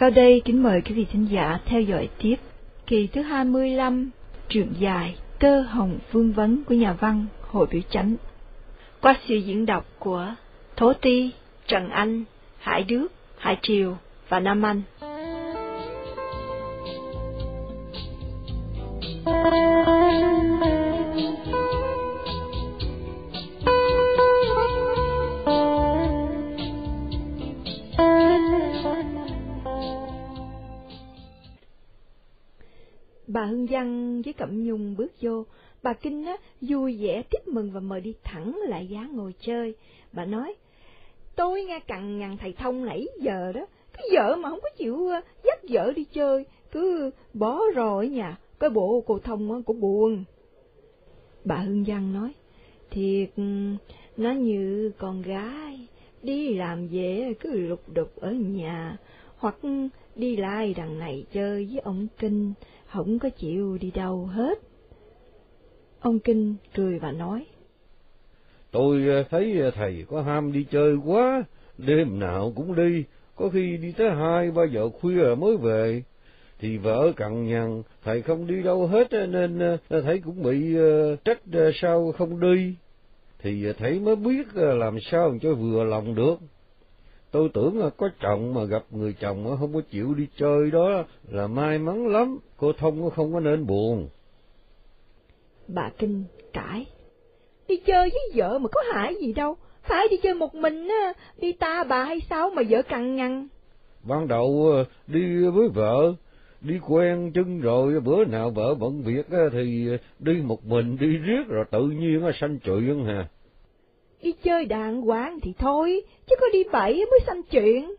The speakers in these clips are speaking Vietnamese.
Sau đây kính mời quý vị thính giả theo dõi tiếp kỳ thứ 25 truyện dài Tơ Hồng Vương Vấn của nhà văn Hội Biểu Chánh qua sự diễn đọc của Thố Ti, Trần Anh, Hải Đức, Hải Triều và Nam Anh. Bà Hương Văn với Cẩm Nhung bước vô, bà Kinh á, vui vẻ tiếp mừng và mời đi thẳng lại giá ngồi chơi. Bà nói, tôi nghe cằn nhằn thầy thông nãy giờ đó, cái vợ mà không có chịu dắt vợ đi chơi, cứ bỏ rồi nhà, cái bộ cô thông cũng buồn. Bà Hương Văn nói, thiệt, nó như con gái, đi làm về cứ lục đục ở nhà, hoặc đi lai đằng này chơi với ông Kinh, không có chịu đi đâu hết. Ông Kinh cười và nói, Tôi ờ, thấy thầy có ham đi chơi quá, đêm nào cũng đi, có khi đi tới hai ba giờ khuya mới về. Thì vợ cằn nhằn, thầy không đi đâu hết ờ, nên ờ, thầy cũng bị trách sao không đi. Thì thầy mới biết làm sao cho vừa lòng được. Tôi tưởng có chồng mà gặp người chồng không có chịu đi chơi đó là may mắn lắm, cô Thông không có nên buồn. Bà Kinh cãi, đi chơi với vợ mà có hại gì đâu, phải đi chơi một mình á, đi ta bà hay sao mà vợ cằn nhằn. Ban đầu đi với vợ, đi quen chân rồi bữa nào vợ bận việc thì đi một mình đi riết rồi tự nhiên sanh chuyện hà đi chơi đàng hoàng thì thôi, chứ có đi bậy mới xanh chuyện.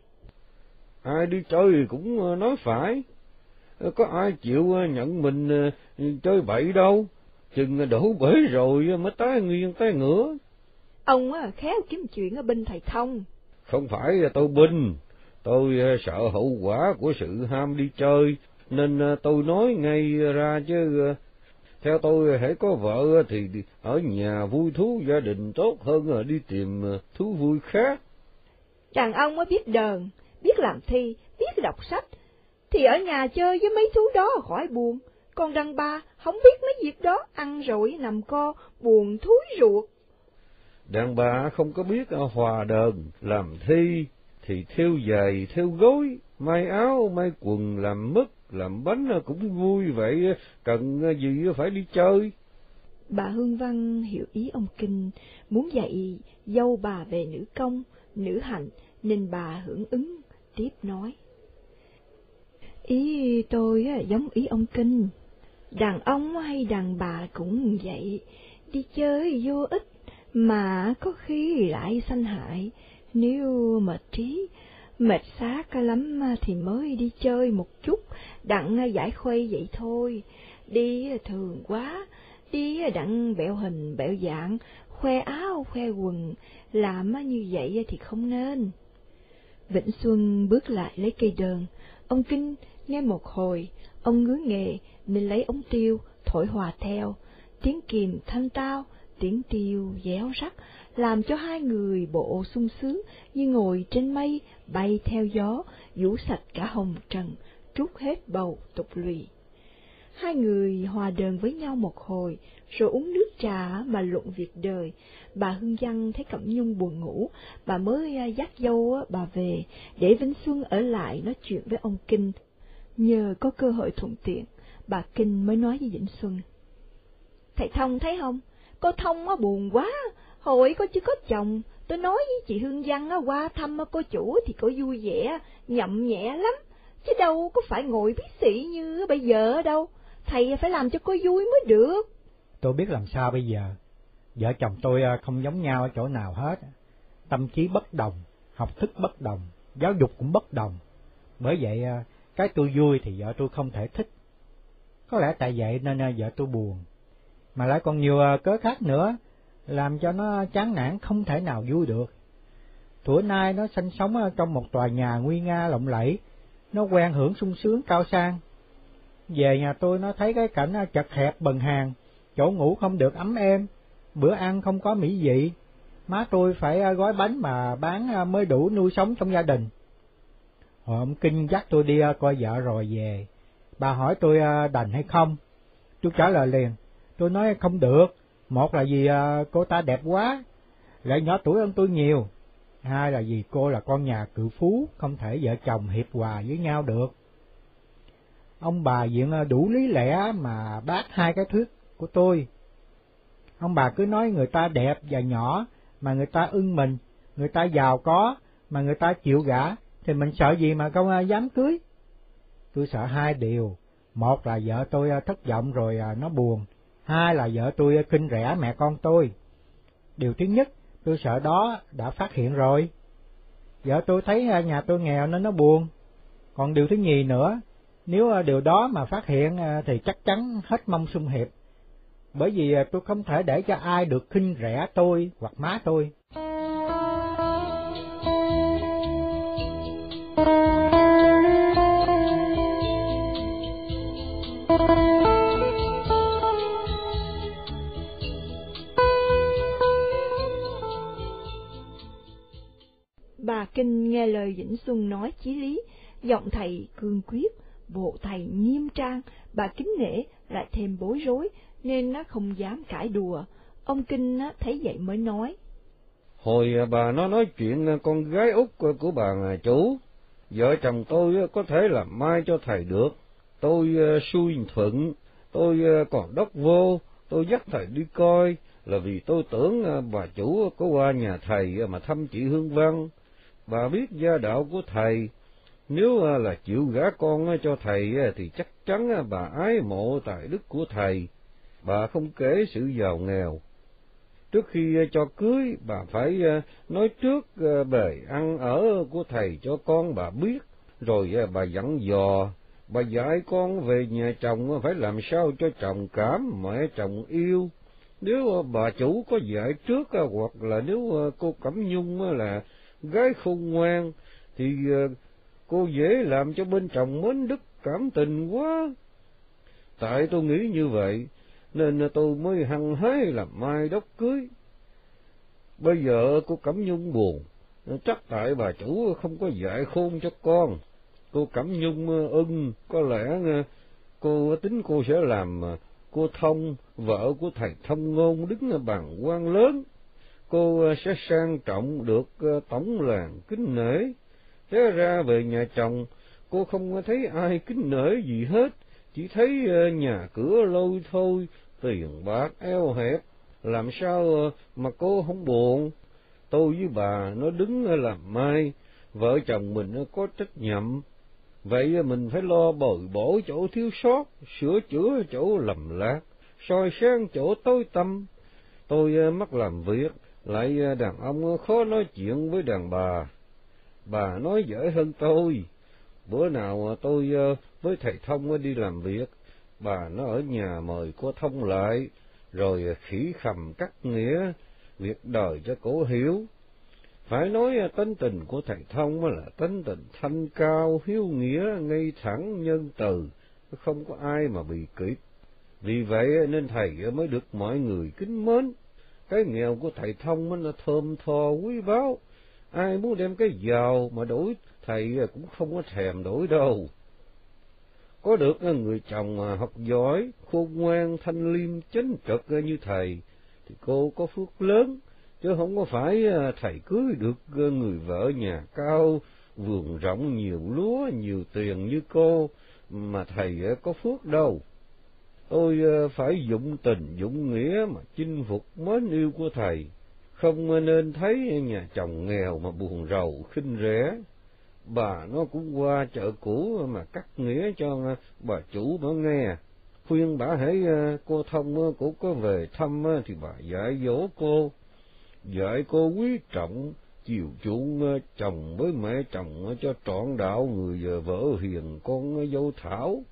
Ai đi chơi cũng nói phải, có ai chịu nhận mình chơi bậy đâu, chừng đổ bể rồi mới tái nguyên tái ngửa. Ông khéo kiếm chuyện ở bên thầy thông. Không phải tôi binh, tôi sợ hậu quả của sự ham đi chơi, nên tôi nói ngay ra chứ theo tôi hãy có vợ thì ở nhà vui thú gia đình tốt hơn là đi tìm thú vui khác. Đàn ông mới biết đờn, biết làm thi, biết đọc sách, thì ở nhà chơi với mấy thú đó khỏi buồn. Còn đàn bà không biết mấy việc đó, ăn rồi nằm co, buồn thúi ruột. Đàn bà không có biết hòa đờn, làm thi, thì theo giày, theo gối, may áo, may quần, làm mất làm bánh cũng vui vậy, cần gì phải đi chơi. Bà Hương Văn hiểu ý ông Kinh, muốn dạy dâu bà về nữ công, nữ hạnh, nên bà hưởng ứng, tiếp nói. Ý tôi giống ý ông Kinh, đàn ông hay đàn bà cũng vậy, đi chơi vô ích, mà có khi lại sanh hại, nếu mệt trí mệt xác lắm thì mới đi chơi một chút, đặng giải khuây vậy thôi. Đi thường quá, đi đặng bẹo hình bẹo dạng, khoe áo khoe quần, làm như vậy thì không nên. Vĩnh Xuân bước lại lấy cây đờn, ông Kinh nghe một hồi, ông ngứa nghề nên lấy ống tiêu, thổi hòa theo, tiếng kìm thanh tao, tiếng tiêu déo rắc, làm cho hai người bộ sung sướng như ngồi trên mây bay theo gió, vũ sạch cả hồng trần, trút hết bầu tục lụy. Hai người hòa đờn với nhau một hồi, rồi uống nước trà mà luận việc đời. Bà Hương Văn thấy Cẩm Nhung buồn ngủ, bà mới à, dắt dâu bà về, để Vĩnh Xuân ở lại nói chuyện với ông Kinh. Nhờ có cơ hội thuận tiện, bà Kinh mới nói với Vĩnh Xuân. Thầy Thông thấy không? Cô Thông á buồn quá, hồi cô chưa có chồng, tôi nói với chị Hương Văn á, qua thăm cô chủ thì cô vui vẻ, nhậm nhẹ lắm, chứ đâu có phải ngồi biết sĩ như bây giờ đâu, thầy phải làm cho cô vui mới được. Tôi biết làm sao bây giờ, vợ chồng tôi à, không giống nhau ở chỗ nào hết, tâm trí bất đồng, học thức bất đồng, giáo dục cũng bất đồng, bởi vậy à, cái tôi vui thì vợ tôi không thể thích. Có lẽ tại vậy nên à, vợ tôi buồn, mà lại còn nhiều à, cớ khác nữa, làm cho nó chán nản không thể nào vui được. Tuổi nay nó sinh sống à, trong một tòa nhà nguy nga lộng lẫy, nó quen hưởng sung sướng cao sang. Về nhà tôi nó thấy cái cảnh chật hẹp bần hàng, chỗ ngủ không được ấm êm, bữa ăn không có mỹ vị, má tôi phải gói bánh mà bán mới đủ nuôi sống trong gia đình. Hồi ông Kinh dắt tôi đi à, coi vợ rồi về, bà hỏi tôi à, đành hay không? Tôi trả lời liền, tôi nói không được, một là vì à, cô ta đẹp quá, lại nhỏ tuổi hơn tôi nhiều, hai là vì cô là con nhà cự phú, không thể vợ chồng hiệp hòa với nhau được. Ông bà diện đủ lý lẽ mà bác hai cái thuyết của tôi. Ông bà cứ nói người ta đẹp và nhỏ mà người ta ưng mình, người ta giàu có mà người ta chịu gả, thì mình sợ gì mà không à, dám cưới. Tôi sợ hai điều, một là vợ tôi à, thất vọng rồi à, nó buồn, hai là vợ tôi kinh rẻ mẹ con tôi. Điều thứ nhất, tôi sợ đó đã phát hiện rồi. Vợ tôi thấy nhà tôi nghèo nên nó buồn. Còn điều thứ nhì nữa, nếu điều đó mà phát hiện thì chắc chắn hết mong xung hiệp. Bởi vì tôi không thể để cho ai được khinh rẻ tôi hoặc má tôi. Kinh nghe lời Vĩnh Xuân nói chí lý, giọng thầy cương quyết, bộ thầy nghiêm trang, bà kính nể lại thêm bối rối, nên nó không dám cãi đùa. Ông Kinh thấy vậy mới nói. Hồi à, bà nó nói chuyện à, con gái út của bà à, chủ, vợ chồng tôi có thể làm mai cho thầy được. Tôi xui thuận, tôi còn đốc vô, tôi dắt thầy đi coi, là vì tôi tưởng bà chủ có qua nhà thầy mà thăm chị Hương Văn. Bà biết gia đạo của thầy, nếu à, là chịu gả con à, cho thầy à, thì chắc chắn bà ái mộ tài đức của thầy. Bà không kể sự giàu nghèo. Trước khi cho cưới, bà phải nói trước bề ăn ở của thầy cho con bà biết, rồi bà dặn dò, bà dạy con về nhà chồng phải làm sao cho chồng cảm, mẹ chồng yêu. Nếu bà chủ có dạy trước, hoặc là nếu cô Cẩm Nhung là gái khôn ngoan, thì ờ, cô dễ làm cho bên chồng mến đức cảm tình quá. Tại tôi nghĩ như vậy, nên tôi mới hăng hái làm mai đốc cưới. Bây giờ cô Cẩm Nhung buồn, chắc tại bà chủ không có dạy khôn cho con. Cô Cẩm Nhung ờ, ưng, có lẽ ờ, cô tính cô sẽ làm cô Thông, vợ của thầy Thông Ngôn đứng bàn quan lớn. Cô ờ, sẽ sang trọng được ờ, tổng làng kính nể. Thế ra về nhà chồng, cô không thấy ai kính nể gì hết, chỉ thấy ờ, nhà cửa lôi thôi, tiền bạc eo hẹp, làm sao mà cô không buồn. Tôi với bà nó đứng làm mai, vợ chồng mình có trách nhiệm, vậy mình phải lo bồi bổ chỗ thiếu sót, sửa chữa chỗ lầm lạc, soi sáng chỗ tối tâm. Tôi mắc làm việc, lại à, đàn ông khó nói chuyện với đàn bà. Bà nói dễ hơn tôi. Bữa nào à, tôi à, với thầy Thông đi làm việc, bà nó ở nhà mời cô Thông lại, rồi khỉ khầm cắt nghĩa, việc đời cho cổ hiểu. Phải nói tính tình của thầy Thông là tính tình thanh cao, hiếu nghĩa, ngay thẳng, nhân từ, không có ai mà bị kịp. Vì vậy nên thầy mới được mọi người kính mến. Cái nghèo của thầy Thông là thơm tho quý báu, ai muốn đem cái giàu mà đổi thầy cũng không có thèm đổi đâu. Có được người chồng học giỏi, khôn ngoan, thanh liêm, chánh trực như thầy, thì cô có phước lớn, chứ không có phải thầy cưới được người vợ nhà cao, vườn rộng nhiều lúa, nhiều tiền như cô, mà thầy có phước đâu ôi ờ, phải dụng tình, dụng nghĩa mà chinh phục mến yêu của thầy, không nên thấy nhà chồng nghèo mà buồn rầu, khinh rẻ. Bà nó cũng qua chợ cũ mà cắt nghĩa cho ờ, bà chủ bà nghe. Khuyên bà hãy ờ, cô thông cũng có về thăm thì bà dạy dỗ cô, dạy cô quý trọng, chiều chuộng chồng với mẹ chồng cho trọn đạo người vợ hiền con dâu thảo.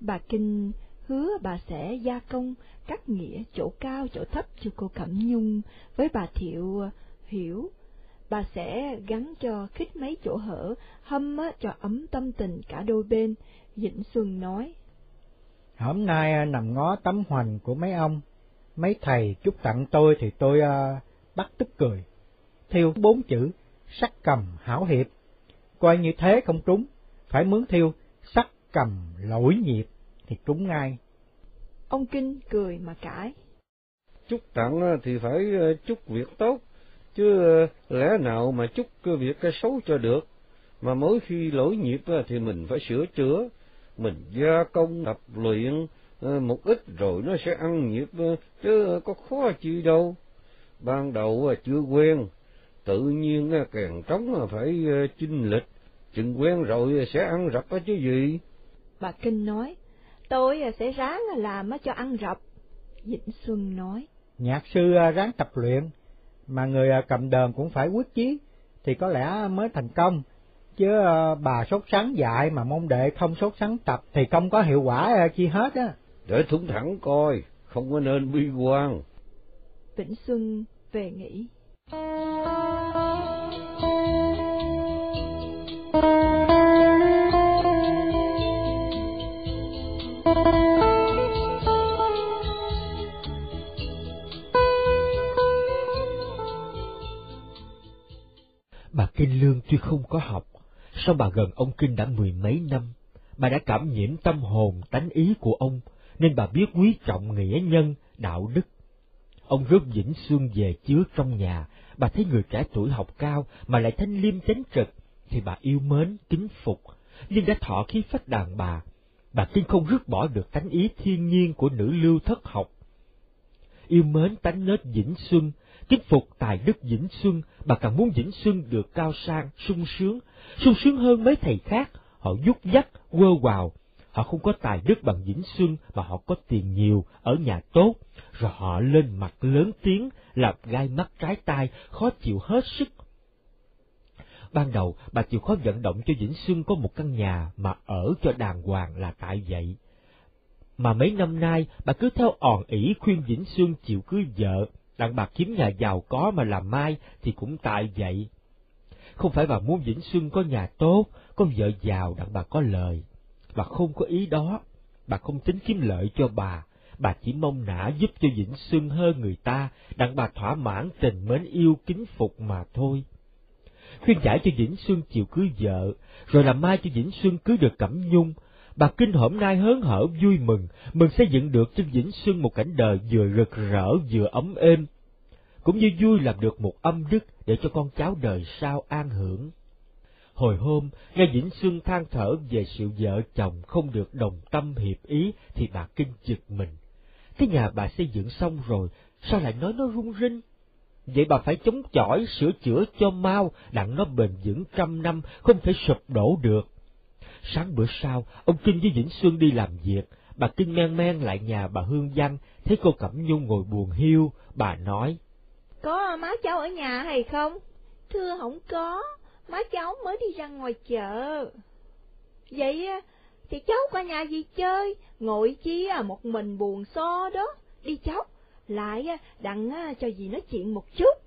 Bà Kinh hứa bà sẽ gia công cắt nghĩa chỗ cao chỗ thấp cho cô Cẩm Nhung với bà Thiệu ờ, hiểu. Bà sẽ gắn cho khích mấy chỗ hở, hâm cho ấm tâm tình cả đôi bên, dĩnh Xuân nói. Hôm nay ờ, nằm ngó tấm hoành của mấy ông, mấy thầy chúc tặng tôi thì tôi uh, bắt tức cười. Thiêu bốn chữ, sắc cầm hảo hiệp. coi như thế không trúng, phải mướn thiêu sắt cầm lỗi nhịp thì trúng ngay. Ông Kinh cười mà cãi. Chúc tặng thì phải ờ, chúc việc tốt, chứ ờ, lẽ nào mà chúc việc xấu cho được, mà mỗi khi lỗi nhịp thì mình phải sửa chữa, mình gia công tập luyện ờ, một ít rồi nó sẽ ăn nhịp, chứ có khó chi đâu. Ban đầu chưa quen, tự nhiên càng trống phải chinh lịch, chừng quen rồi sẽ ăn rập chứ gì. Bà Kinh nói, tôi sẽ ráng làm cho ăn rập. Vĩnh Xuân nói, nhạc sư à, ráng tập luyện, mà người à, cầm đờn cũng phải quyết chí, thì có lẽ mới thành công. Chứ à, bà sốt sắng dạy mà mong đệ không sốt sắng tập thì không có hiệu quả chi hết á. Để thủng thẳng coi, không có nên bi quan. Vĩnh Xuân về nghỉ. Kinh Lương tuy không có học, song bà gần ông Kinh đã mười mấy năm, bà đã cảm nhiễm tâm hồn tánh ý của ông, nên bà biết quý trọng nghĩa nhân, đạo đức. Ông rước Vĩnh Xuân về chứa trong nhà, bà thấy người trẻ tuổi học cao mà lại thanh liêm chánh trực, thì bà yêu mến, kính phục, nhưng đã thọ khí phách đàn bà. Bà Kinh không rước bỏ được tánh ý thiên nhiên của nữ lưu thất học. Yêu mến tánh nết Vĩnh Xuân, chinh phục tài đức Vĩnh Xuân, bà càng muốn Vĩnh Xuân được cao sang, sung sướng, sung sướng hơn mấy thầy khác, họ dút dắt, quơ quào. Họ không có tài đức bằng Vĩnh Xuân mà họ có tiền nhiều, ở nhà tốt, rồi họ lên mặt lớn tiếng, làm gai mắt trái tai, khó chịu hết sức. Ban đầu, bà chịu khó vận động cho Vĩnh Xuân có một căn nhà mà ở cho đàng hoàng là tại vậy. Mà mấy năm nay, bà cứ theo òn ỉ khuyên Vĩnh Xuân chịu cưới vợ, đặng bà kiếm nhà giàu có mà làm mai thì cũng tại vậy. Không phải bà muốn Vĩnh Xuân có nhà tốt, có vợ giàu đặng bà có lời. Bà không có ý đó, bà không tính kiếm lợi cho bà, bà chỉ mong nã giúp cho Vĩnh Xuân hơn người ta, đặng bà thỏa mãn tình mến yêu kính phục mà thôi. Khuyên giải cho Vĩnh Xuân chịu cưới vợ, rồi làm mai cho Vĩnh Xuân cưới được Cẩm Nhung, bà Kinh hôm nay hớn hở vui mừng, mừng xây dựng được cho Vĩnh Xuân một cảnh đời vừa rực rỡ vừa ấm êm, cũng như vui làm được một âm đức để cho con cháu đời sau an hưởng. Hồi hôm, nghe Vĩnh Xuân than thở về sự vợ chồng không được đồng tâm hiệp ý thì bà Kinh giật mình. Cái nhà bà xây dựng xong rồi, sao lại nói nó rung rinh? Vậy bà phải chống chọi sửa chữa cho mau, đặng nó bền vững trăm năm, không thể sụp đổ được. Sáng bữa sau, ông Kinh với Vĩnh Xuân đi làm việc, bà Kinh men men lại nhà bà Hương Văn, thấy cô Cẩm Nhung ngồi buồn hiu, bà nói. Có má cháu ở nhà hay không? Thưa không có, má cháu mới đi ra ngoài chợ. Vậy thì cháu qua nhà gì chơi, ngồi chi à một mình buồn so đó, đi cháu, lại đặng cho dì nói chuyện một chút.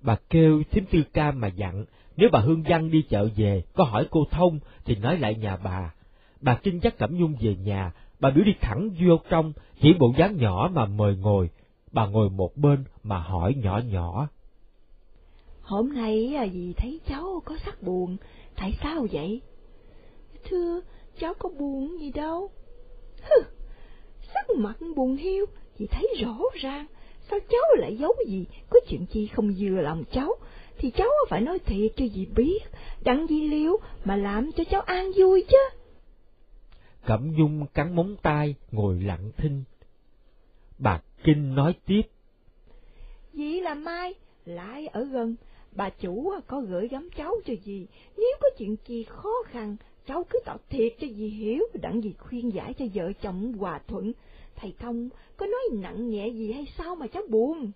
Bà kêu thím tư cam mà dặn, nếu bà Hương Văn đi chợ về, có hỏi cô Thông, thì nói lại nhà bà. Bà Trinh dắt Cẩm Nhung về nhà, bà biểu đi thẳng vô trong, chỉ bộ dáng nhỏ mà mời ngồi. Bà ngồi một bên mà hỏi nhỏ nhỏ. Hôm nay à, dì thấy cháu có sắc buồn, tại sao vậy? Thưa, cháu có buồn gì đâu. Hừ, sắc mặt buồn hiu, dì thấy rõ ràng, sao cháu lại giấu gì, có chuyện chi không vừa lòng cháu, thì cháu phải nói thiệt cho dì biết, đặng dì liêu mà làm cho cháu an vui chứ. Cẩm Nhung cắn móng tay, ngồi lặng thinh. Bà Kinh nói tiếp. Dì là Mai, lại ở gần, bà chủ có gửi gắm cháu cho dì, nếu có chuyện gì khó khăn, cháu cứ tỏ thiệt cho dì hiểu, đặng dì khuyên giải cho vợ chồng hòa thuận. Thầy Thông có nói nặng nhẹ gì hay sao mà cháu buồn?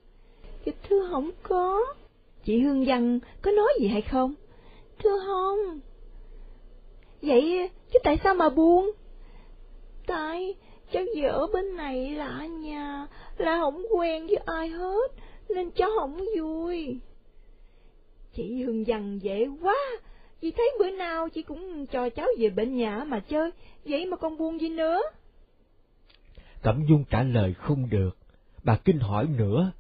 Dạ thưa không có. Chị Hương Văn có nói gì hay không? Thưa không. Vậy chứ tại sao mà buồn? Tại cháu vợ ở bên này là nhà, là không quen với ai hết, nên cháu không vui. Chị Hương Văn dễ quá, chị thấy bữa nào chị cũng cho cháu về bên nhà mà chơi, vậy mà còn buồn gì nữa? Cẩm Dung trả lời không được, bà Kinh hỏi nữa.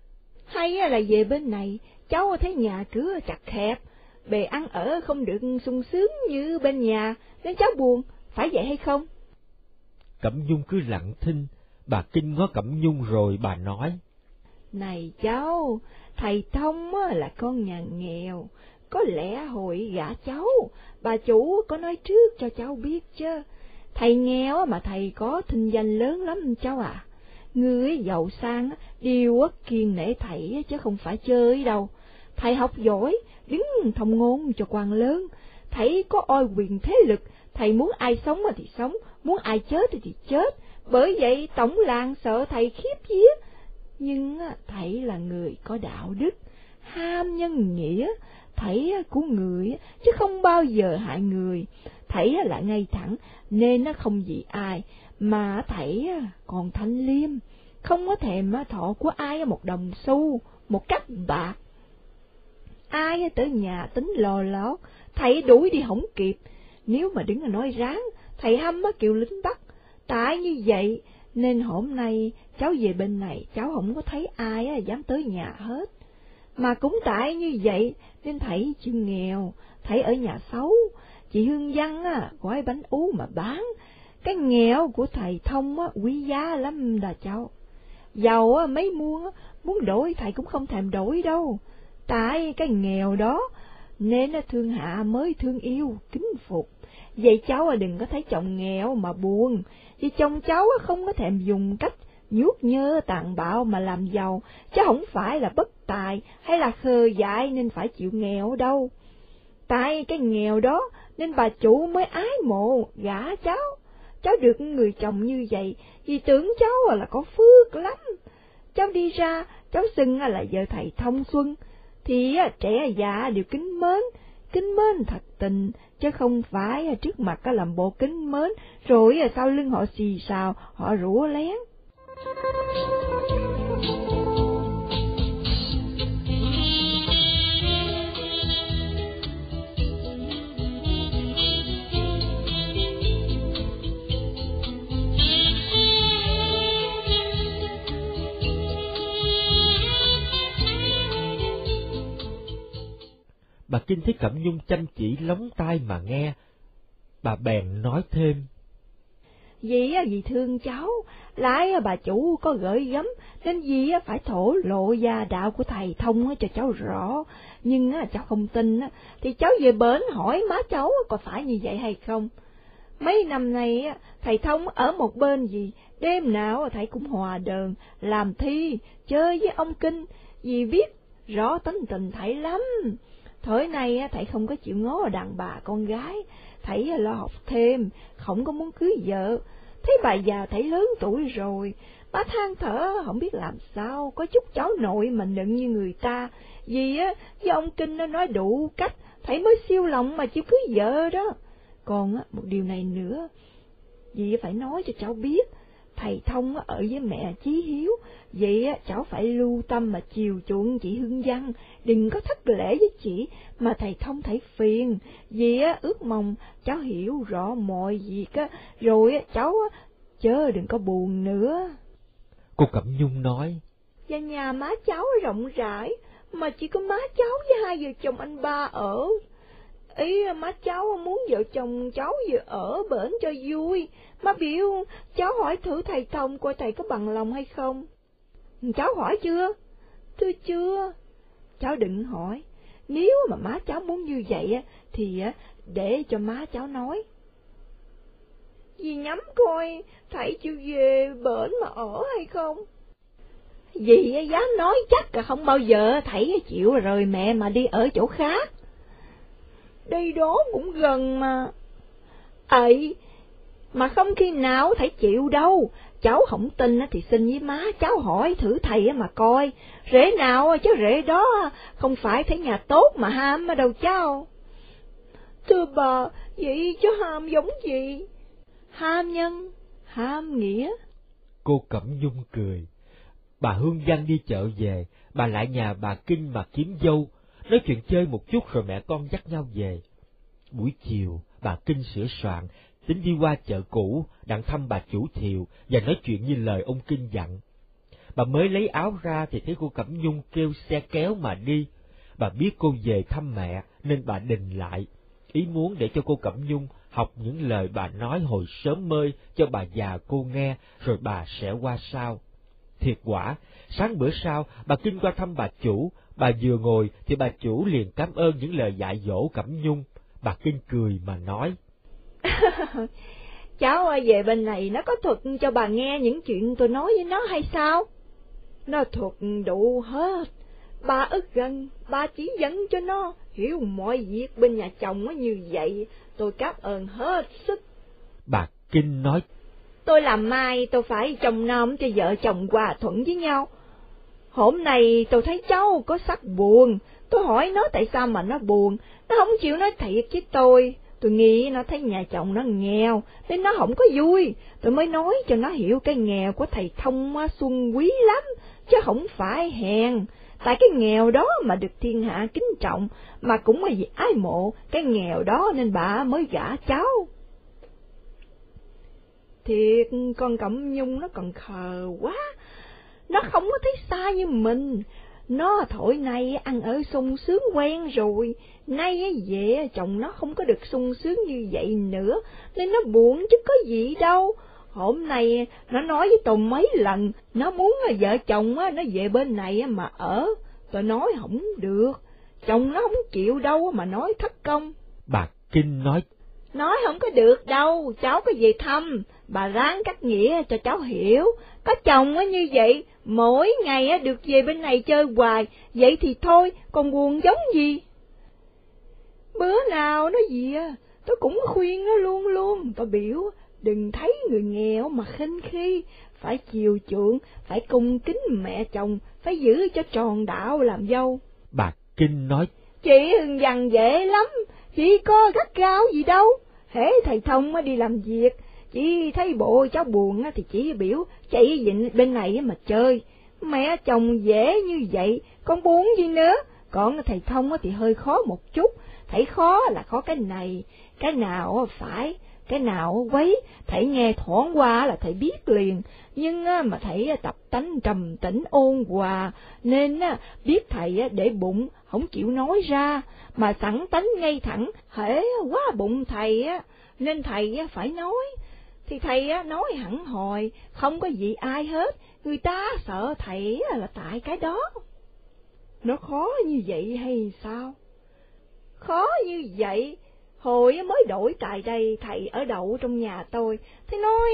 Hay là về bên này, cháu thấy nhà cửa chặt hẹp, bề ăn ở không được sung sướng như bên nhà, nên cháu buồn, phải vậy hay không? Cẩm Nhung cứ lặng thinh, bà Kinh ngó Cẩm Nhung rồi bà nói. Này cháu, thầy Thông là con nhà nghèo, có lẽ hồi gả cháu, bà chủ có nói trước cho cháu biết chứ. Thầy nghèo mà thầy có thinh danh lớn lắm cháu à. Người giàu sang đều kiên nể thầy chứ không phải chơi đâu. Thầy học giỏi, đứng thông ngôn cho quan lớn. Thầy có oi quyền thế lực, thầy muốn ai sống thì sống, muốn ai chết thì chết. Bởi vậy tổng làng sợ thầy khiếp vía. Nhưng thầy là người có đạo đức, ham nhân nghĩa, thầy của người chứ không bao giờ hại người. Thầy là ngay thẳng nên nó không gì ai, mà thầy còn thanh liêm, không có thèm thọ của ai một đồng xu, một cách bạc. Ai tới nhà tính lò lót, thầy đuổi đi không kịp, nếu mà đứng nói ráng, thầy hâm kiểu lính bắt. Tại như vậy, nên hôm nay cháu về bên này, cháu không có thấy ai dám tới nhà hết. Mà cũng tại như vậy, nên thầy chịu nghèo, thầy ở nhà xấu, chị Hương Văn á, gói bánh ú mà bán, cái nghèo của thầy thông á, quý giá lắm đà cháu. Giàu á, mấy muôn á, muốn đổi thầy cũng không thèm đổi đâu, tại cái nghèo đó, nên thương hạ mới thương yêu, kính phục. Vậy cháu đừng có thấy chồng nghèo mà buồn, vì chồng cháu không có thèm dùng cách nhút nhơ tàn bạo mà làm giàu, chứ không phải là bất tài hay là khờ dại nên phải chịu nghèo đâu. Tại cái nghèo đó nên bà chủ mới ái mộ gả cháu. Cháu được người chồng như vậy vì tưởng cháu là có phước lắm. Cháu đi ra, cháu xưng là vợ thầy thông xuân, thì trẻ già đều kính mến, kính mến thật tình, chứ không phải trước mặt làm bộ kính mến, rồi sau lưng họ xì xào, họ rủa lén. Bà Kinh thấy Cẩm Nhung chăm chỉ lóng tai mà nghe, bà bèn nói thêm. Vì vì thương cháu, lại bà chủ có gửi gắm, nên vì phải thổ lộ gia đạo của thầy thông cho cháu rõ. Nhưng cháu không tin, thì cháu về bến hỏi má cháu có phải như vậy hay không. Mấy năm nay, thầy thông ở một bên gì, đêm nào thầy cũng hòa đờn, làm thi, chơi với ông Kinh, vì biết rõ tính tình thầy lắm. Thời nay thầy không có chịu ngó đàn bà con gái, thầy lo học thêm, không có muốn cưới vợ. Thấy bà già thầy lớn tuổi rồi, bà than thở không biết làm sao, có chút cháu nội mà nựng như người ta. Vì á, với ông Kinh nó nói đủ cách, thầy mới siêu lòng mà chịu cưới vợ đó. Còn á, một điều này nữa, dì phải nói cho cháu biết, thầy thông ở với mẹ Chí Hiếu, vậy cháu phải lưu tâm mà chiều chuộng chị Hương Văn, đừng có thất lễ với chị, mà thầy thông thấy phiền, vì ước mong cháu hiểu rõ mọi việc, rồi cháu chớ đừng có buồn nữa. Cô Cẩm Nhung nói, Và nhà má cháu rộng rãi, mà chỉ có má cháu với hai vợ chồng anh ba ở. Ý má cháu muốn vợ chồng cháu vừa ở bển cho vui, má biểu cháu hỏi thử thầy Thông coi thầy có bằng lòng hay không. Cháu hỏi chưa? Thưa chưa. Cháu định hỏi, nếu mà má cháu muốn như vậy thì để cho má cháu nói. Dì nhắm coi thầy chịu về bển mà ở hay không? Dì dám nói chắc là không bao giờ thầy chịu rồi mẹ mà đi ở chỗ khác. Đây đó cũng gần mà. Ấy, mà không khi nào thầy chịu đâu, cháu không tin thì xin với má cháu hỏi thử thầy mà coi, rễ nào chứ rễ đó không phải thấy nhà tốt mà ham mà đâu cháu. Thưa bà, vậy chứ ham giống gì? Ham nhân, ham nghĩa. Cô Cẩm Dung cười. Bà Hương Văn đi chợ về, bà lại nhà bà Kinh mà kiếm dâu, nói chuyện chơi một chút rồi mẹ con dắt nhau về. Buổi chiều, bà Kinh sửa soạn, tính đi qua chợ cũ, đặng thăm bà chủ thiều và nói chuyện như lời ông Kinh dặn. Bà mới lấy áo ra thì thấy cô Cẩm Nhung kêu xe kéo mà đi. bà biết cô về thăm mẹ nên bà đình lại, ý muốn để cho cô Cẩm Nhung học những lời bà nói hồi sớm mơi cho bà già cô nghe, rồi bà sẽ qua sau. Thiệt quả, sáng bữa sau, bà Kinh qua thăm bà chủ, bà vừa ngồi thì bà chủ liền cảm ơn những lời dạy dỗ Cẩm Nhung. Bà Kinh cười mà nói. Cháu về bên này nó có thuật cho bà nghe những chuyện tôi nói với nó hay sao? Nó thuật đủ hết. Bà ức gần, bà chỉ dẫn cho nó hiểu mọi việc bên nhà chồng nó như vậy, tôi cảm ơn hết sức. Bà Kinh nói, Tôi làm mai tôi phải trồng nom cho vợ chồng hòa thuận với nhau. Hôm nay tôi thấy cháu có sắc buồn, tôi hỏi nó tại sao mà nó buồn, nó không chịu nói thiệt với tôi. Tôi nghĩ nó thấy nhà chồng nó nghèo, nên nó không có vui. Tôi mới nói cho nó hiểu cái nghèo của thầy Thông Xuân quý lắm, chứ không phải hèn. Tại cái nghèo đó mà được thiên hạ kính trọng, mà cũng là vì ái mộ cái nghèo đó nên bà mới gả cháu. Thiệt, con Cẩm Nhung nó còn khờ quá, nó không có thấy xa như mình. Nó thổi nay ăn ở sung sướng quen rồi, nay về chồng nó không có được sung sướng như vậy nữa, nên nó buồn chứ có gì đâu. Hôm nay nó nói với tôi mấy lần, nó muốn vợ chồng nó về bên này mà ở. Tôi nói không được, chồng nó không chịu đâu mà nói thất công. Bà Kinh nói, Nói không có được đâu, cháu có về thăm, bà ráng cắt nghĩa cho cháu hiểu. Có chồng như vậy, mỗi ngày được về bên này chơi hoài, vậy thì thôi, còn buồn giống gì? Bữa nào nó gì à, tôi cũng khuyên nó luôn luôn, tôi biểu, đừng thấy người nghèo mà khinh khi, phải chiều chuộng, phải cung kính mẹ chồng, phải giữ cho tròn đạo làm dâu. bà Kinh nói, Chị dằn dễ lắm, chị có gắt gao gì đâu. Hễ thầy thông đi làm việc, chị thấy bộ cháu buồn thì chị biểu chạy về bên này mà chơi. Mẹ chồng dễ như vậy, con buồn gì nữa. Còn thầy thông thì hơi khó một chút, thấy khó là khó cái này, cái nào phải, cái nào quấy, thầy nghe thoảng qua là thầy biết liền, nhưng mà thầy tập tánh trầm tĩnh ôn hòa, nên biết thầy để bụng, không chịu nói ra, mà sẵn tánh ngay thẳng, hễ quá bụng thầy nên thầy phải nói. Thì thầy nói hẳn hồi, không có gì ai hết, người ta sợ thầy là tại cái đó. Nó khó như vậy hay sao? Khó như vậy, hồi mới đổi tại đây thầy ở đậu trong nhà tôi, thế nói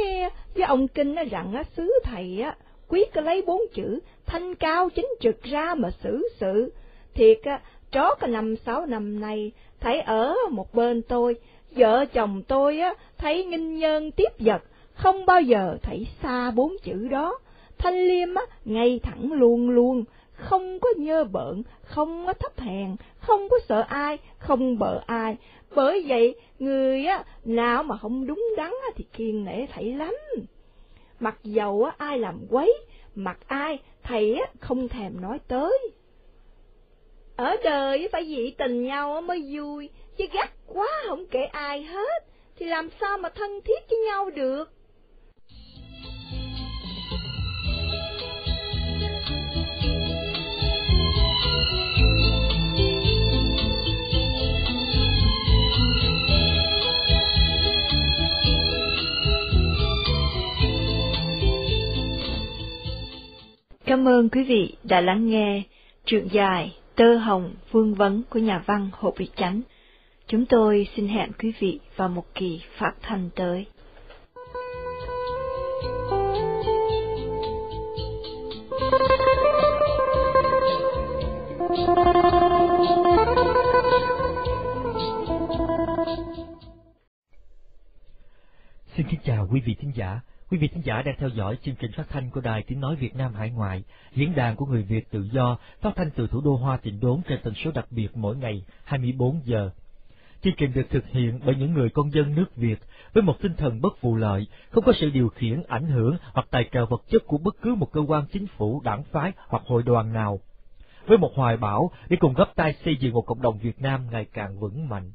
với ông Kinh rằng xứ thầy á, quyết lấy bốn chữ thanh cao chính trực ra mà xử sự. Thiệt trót cả năm sáu năm nay, thầy ở một bên tôi, vợ chồng tôi á, thấy nghinh nhân tiếp vật, không bao giờ thấy xa bốn chữ đó. Thanh liêm á, ngay thẳng luôn luôn, không có nhơ bợn, không có thấp hèn, không có sợ ai, không bợ ai. Bởi vậy, người á, nào mà không đúng đắn á, thì kiên nể thầy lắm. Mặc dầu á, ai làm quấy, mặc ai, thầy á, không thèm nói tới. Ở đời phải dị tình nhau mới vui, chứ gắt quá không kể ai hết, thì làm sao mà thân thiết với nhau được. Cảm ơn quý vị đã lắng nghe truyện dài Tơ Hồng Vương Vấn của nhà văn Hồ Bị Chánh. Chúng tôi xin hẹn quý vị vào một kỳ phát thanh tới. Xin kính chào quý vị thính giả. Quý vị khán giả đang theo dõi chương trình phát thanh của Đài Tiếng Nói Việt Nam Hải Ngoại, diễn đàn của người Việt tự do, phát thanh từ thủ đô Hoa Tịnh Đốn trên tần số đặc biệt mỗi ngày 24 giờ. Chương trình được thực hiện bởi những người con dân nước Việt với một tinh thần bất vụ lợi, không có sự điều khiển, ảnh hưởng hoặc tài trợ vật chất của bất cứ một cơ quan chính phủ, đảng phái hoặc hội đoàn nào. Với một hoài bão để cùng góp tay xây dựng một cộng đồng Việt Nam ngày càng vững mạnh.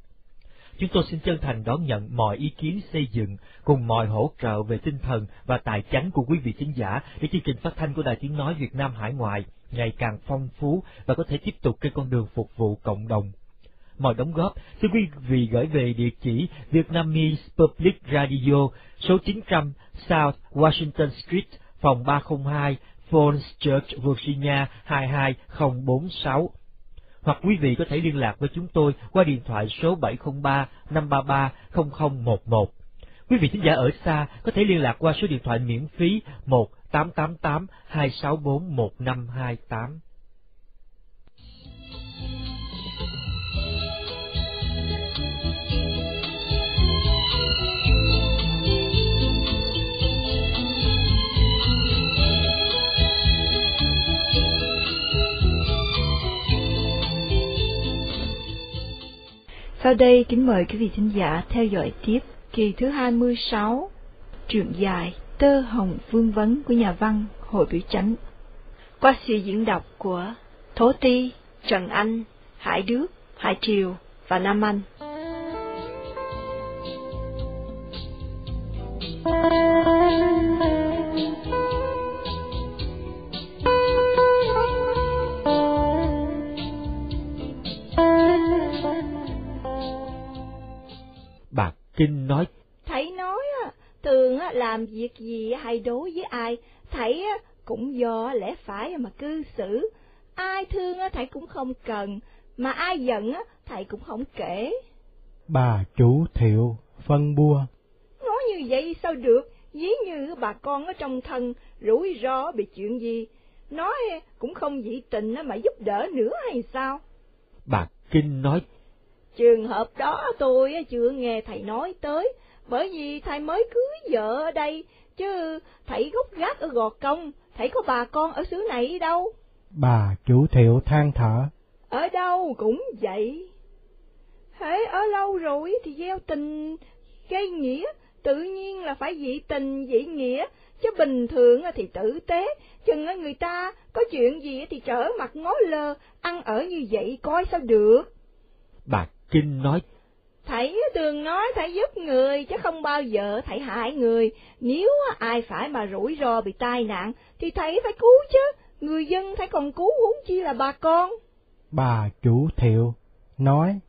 Chúng tôi xin chân thành đón nhận mọi ý kiến xây dựng cùng mọi hỗ trợ về tinh thần và tài chánh của quý vị khán giả để chương trình phát thanh của Đài Tiếng Nói Việt Nam Hải Ngoại ngày càng phong phú và có thể tiếp tục trên con đường phục vụ cộng đồng. Mọi đóng góp xin quý vị gửi về địa chỉ Vietnamese Public Radio, số 900 South Washington Street, phòng 302, Falls Church, Virginia 22046. Hoặc quý vị có thể liên lạc với chúng tôi qua điện thoại số 703 533 0011. Quý vị thính giả ở xa có thể liên lạc qua số điện thoại miễn phí 1 888 264 1528. Sau đây kính mời quý vị thính giả theo dõi tiếp kỳ thứ 26, truyện dài Tơ Hồng Vương Vấn của nhà văn Hội Biểu Chánh. Qua sự diễn đọc của Thố Ti, Trần Anh, Hải Đức, Hải Triều và Nam Anh. Bà Kinh nói, Thầy nói thường làm việc gì hay đối với ai, thầy cũng do lẽ phải mà cư xử. Ai thương thầy cũng không cần, mà ai giận thầy cũng không kể. Bà chủ thiệu, phân bua. Nói như vậy sao được, ví như bà con ở trong thân, rủi ro bị chuyện gì. Nói cũng không dị tình mà giúp đỡ nữa hay sao? bà Kinh nói, Trường hợp đó tôi chưa nghe thầy nói tới, bởi vì thầy mới cưới vợ ở đây, chứ thầy gốc gác ở Gò Công, thầy có bà con ở xứ này đâu. Bà chủ thiệu than thở. Ở đâu cũng vậy. Hễ ở lâu rồi thì gieo tình gây nghĩa, tự nhiên là phải dị tình dị nghĩa, chứ bình thường thì tử tế, chừng người ta có chuyện gì thì trở mặt ngó lơ, ăn ở như vậy coi sao được. bà Kinh nói, Thầy thường nói thầy giúp người chứ không bao giờ thầy hại người. Nếu ai phải mà rủi ro bị tai nạn thì thầy phải cứu chứ. Người dân thầy còn cứu huống chi là bà con. Bà chủ thiệu nói.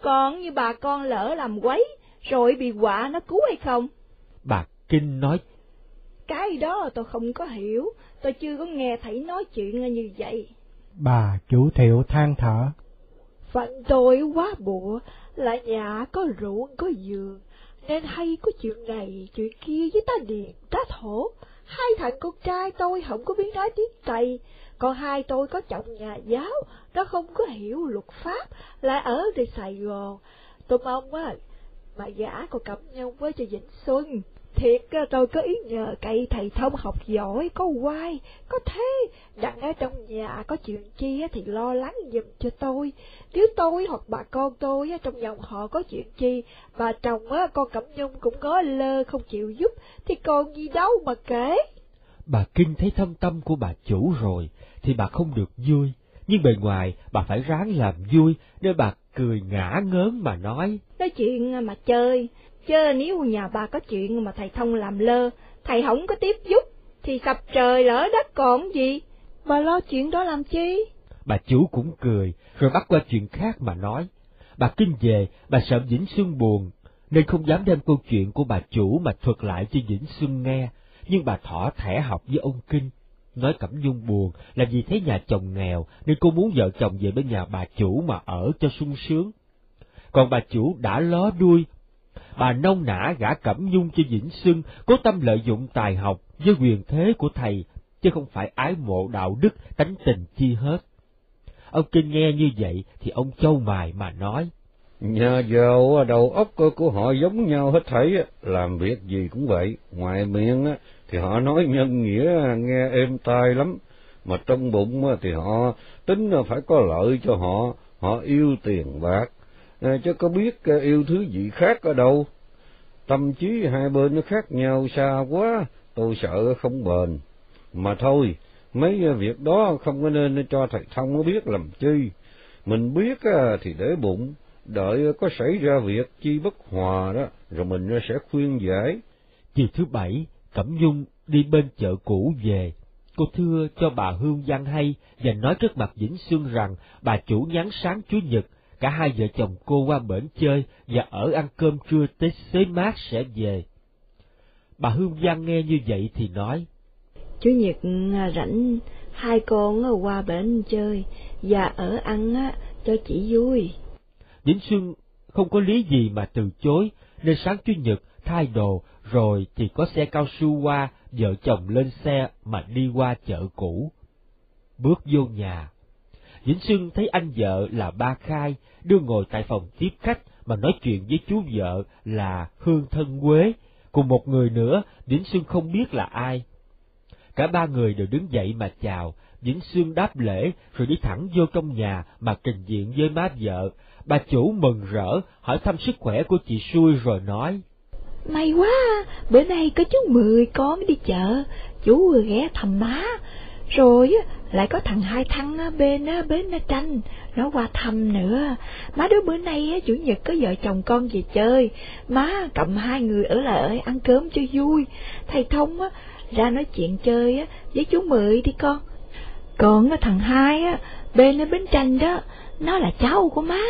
Còn như bà con lỡ làm quấy rồi bị quả nó cứu hay không? bà Kinh nói, Cái đó tôi không có hiểu, tôi chưa có nghe thầy nói chuyện như vậy. Bà chủ thiệu than thở. Phận tôi quá bụa, là nhà có ruộng có giường, nên hay có chuyện này chuyện kia với ta điền ta thổ. Hai thằng con trai tôi không có biết nói tiếng Tây, còn hai tôi có chồng nhà giáo, nó không có hiểu luật pháp, lại ở đây Sài Gòn. Tôi mong á, mà gã còn cặp nhau với cho Vĩnh Xuân. Thiệt tôi có ý nhờ cậy thầy thông học giỏi, có quai, có thế, đặng ở trong nhà có chuyện chi thì lo lắng giùm cho tôi. Nếu tôi hoặc bà con tôi trong dòng họ có chuyện chi, bà chồng á, con Cẩm Nhung cũng có lơ không chịu giúp, thì còn gì đâu mà kể. bà Kinh thấy thâm tâm của bà chủ rồi, thì bà không được vui, nhưng bề ngoài bà phải ráng làm vui, nên bà cười ngã ngớn mà nói, Nói chuyện mà chơi, chứ nếu nhà bà có chuyện mà thầy thông làm lơ, thầy không có tiếp giúp, thì sập trời lỡ đất còn gì. Bà lo chuyện đó làm chi? bà chủ cũng cười, rồi bắt qua chuyện khác mà nói. Bà Kinh về, bà sợ Vĩnh Xuân buồn, nên không dám đem câu chuyện của bà chủ mà thuật lại cho Vĩnh Xuân nghe, nhưng bà thỏ thẻ học với ông Kinh. Nói Cẩm Nhung buồn là vì thấy nhà chồng nghèo nên cô muốn vợ chồng về bên nhà bà chủ mà ở cho sung sướng. Còn bà chủ đã ló đuôi, bà nông nã gả Cẩm Nhung cho Vĩnh xưng cố tâm lợi dụng tài học với quyền thế của thầy, chứ không phải ái mộ đạo đức, tánh tình chi hết. Ông Kinh nghe như vậy thì ông châu mài mà nói, Nhà giàu đầu óc của họ giống nhau hết thảy, làm việc gì cũng vậy, ngoài miệng á, thì họ nói nhân nghĩa nghe êm tai lắm, mà trong bụng á, thì họ tính là phải có lợi cho họ, họ yêu tiền bạc, Ờ, chứ có biết ờ, yêu thứ gì khác ở đâu. Tâm trí hai bên nó khác nhau xa quá, tôi sợ không bền. Mà thôi, mấy ờ, việc đó không có nên cho thầy thông nó biết làm chi. Mình biết thì để bụng, đợi có xảy ra việc chi bất hòa đó, rồi mình sẽ khuyên giải. chiều thứ bảy, Cẩm Nhung đi bên chợ cũ về, Cô thưa cho bà Hương Giang hay và nói trước mặt Vĩnh Xuân rằng bà chủ nhắn sáng Chủ nhật, cả hai vợ chồng cô qua bển chơi và ở ăn cơm trưa tới xế mát sẽ về. Bà Hương Giang nghe như vậy thì nói, Chủ nhật à, rảnh, hai con qua bển chơi và ở ăn cho chị vui. Vĩnh Xuân không có lý gì mà từ chối, nên sáng Chủ nhật thay đồ rồi thì có xe cao su qua, vợ chồng lên xe mà đi qua chợ cũ. Bước vô nhà, Vĩnh Xuân thấy anh vợ là Ba Khai đưa ngồi tại phòng tiếp khách mà nói chuyện với chú vợ là Hương Thân Quế, cùng một người nữa Vĩnh Xuân không biết là ai. Cả ba người đều đứng dậy mà chào, Vĩnh Xuân đáp lễ rồi đi thẳng vô trong nhà mà trình diện với má vợ. Bà chủ mừng rỡ, hỏi thăm sức khỏe của chị Xui rồi nói. May quá, bữa nay có chú Mười con đi chợ, chú vừa ghé thăm má. Rồi lại có thằng hai thăng bên bến tranh, nó qua thăm nữa. Má đứa bữa nay chủ nhật có vợ chồng con về chơi, má cầm hai người ở lại ăn cơm cho vui. Thầy Thông ra nói chuyện chơi với chú Mười đi con. Còn thằng hai bên bến tranh đó, nó là cháu của má,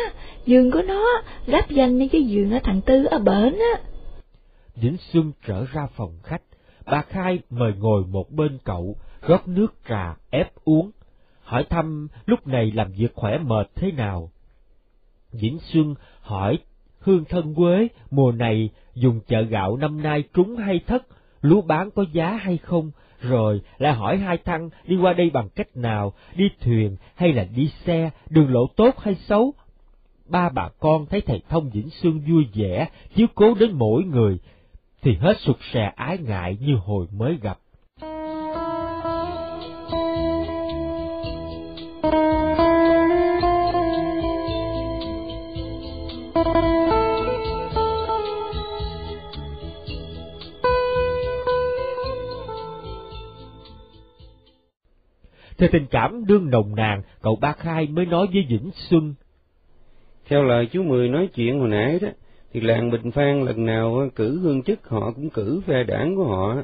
giường của nó ráp danh với giường ở thằng Tư ở bển á. Vĩnh Xuân trở ra phòng khách, bà Khai mời ngồi một bên cậu, góp nước trà ép uống, hỏi thăm lúc này làm việc khỏe mệt thế nào. Vĩnh Xuân hỏi hương thân quế mùa này dùng chợ gạo năm nay trúng hay thất, lúa bán có giá hay không, rồi lại hỏi hai thăng đi qua đây bằng cách nào, đi thuyền hay là đi xe, đường lộ tốt hay xấu. Ba bà con thấy thầy Thông Vĩnh Xuân vui vẻ, chiếu cố đến mỗi người, thì hết sụt sè ái ngại như hồi mới gặp. Theo tình cảm đương nồng nàn, cậu Ba Khai mới nói với Vĩnh Xuân. Theo lời chú Mười nói chuyện hồi nãy đó, thì làng Bình Phan lần nào cử hương chức họ cũng cử phe đảng của họ,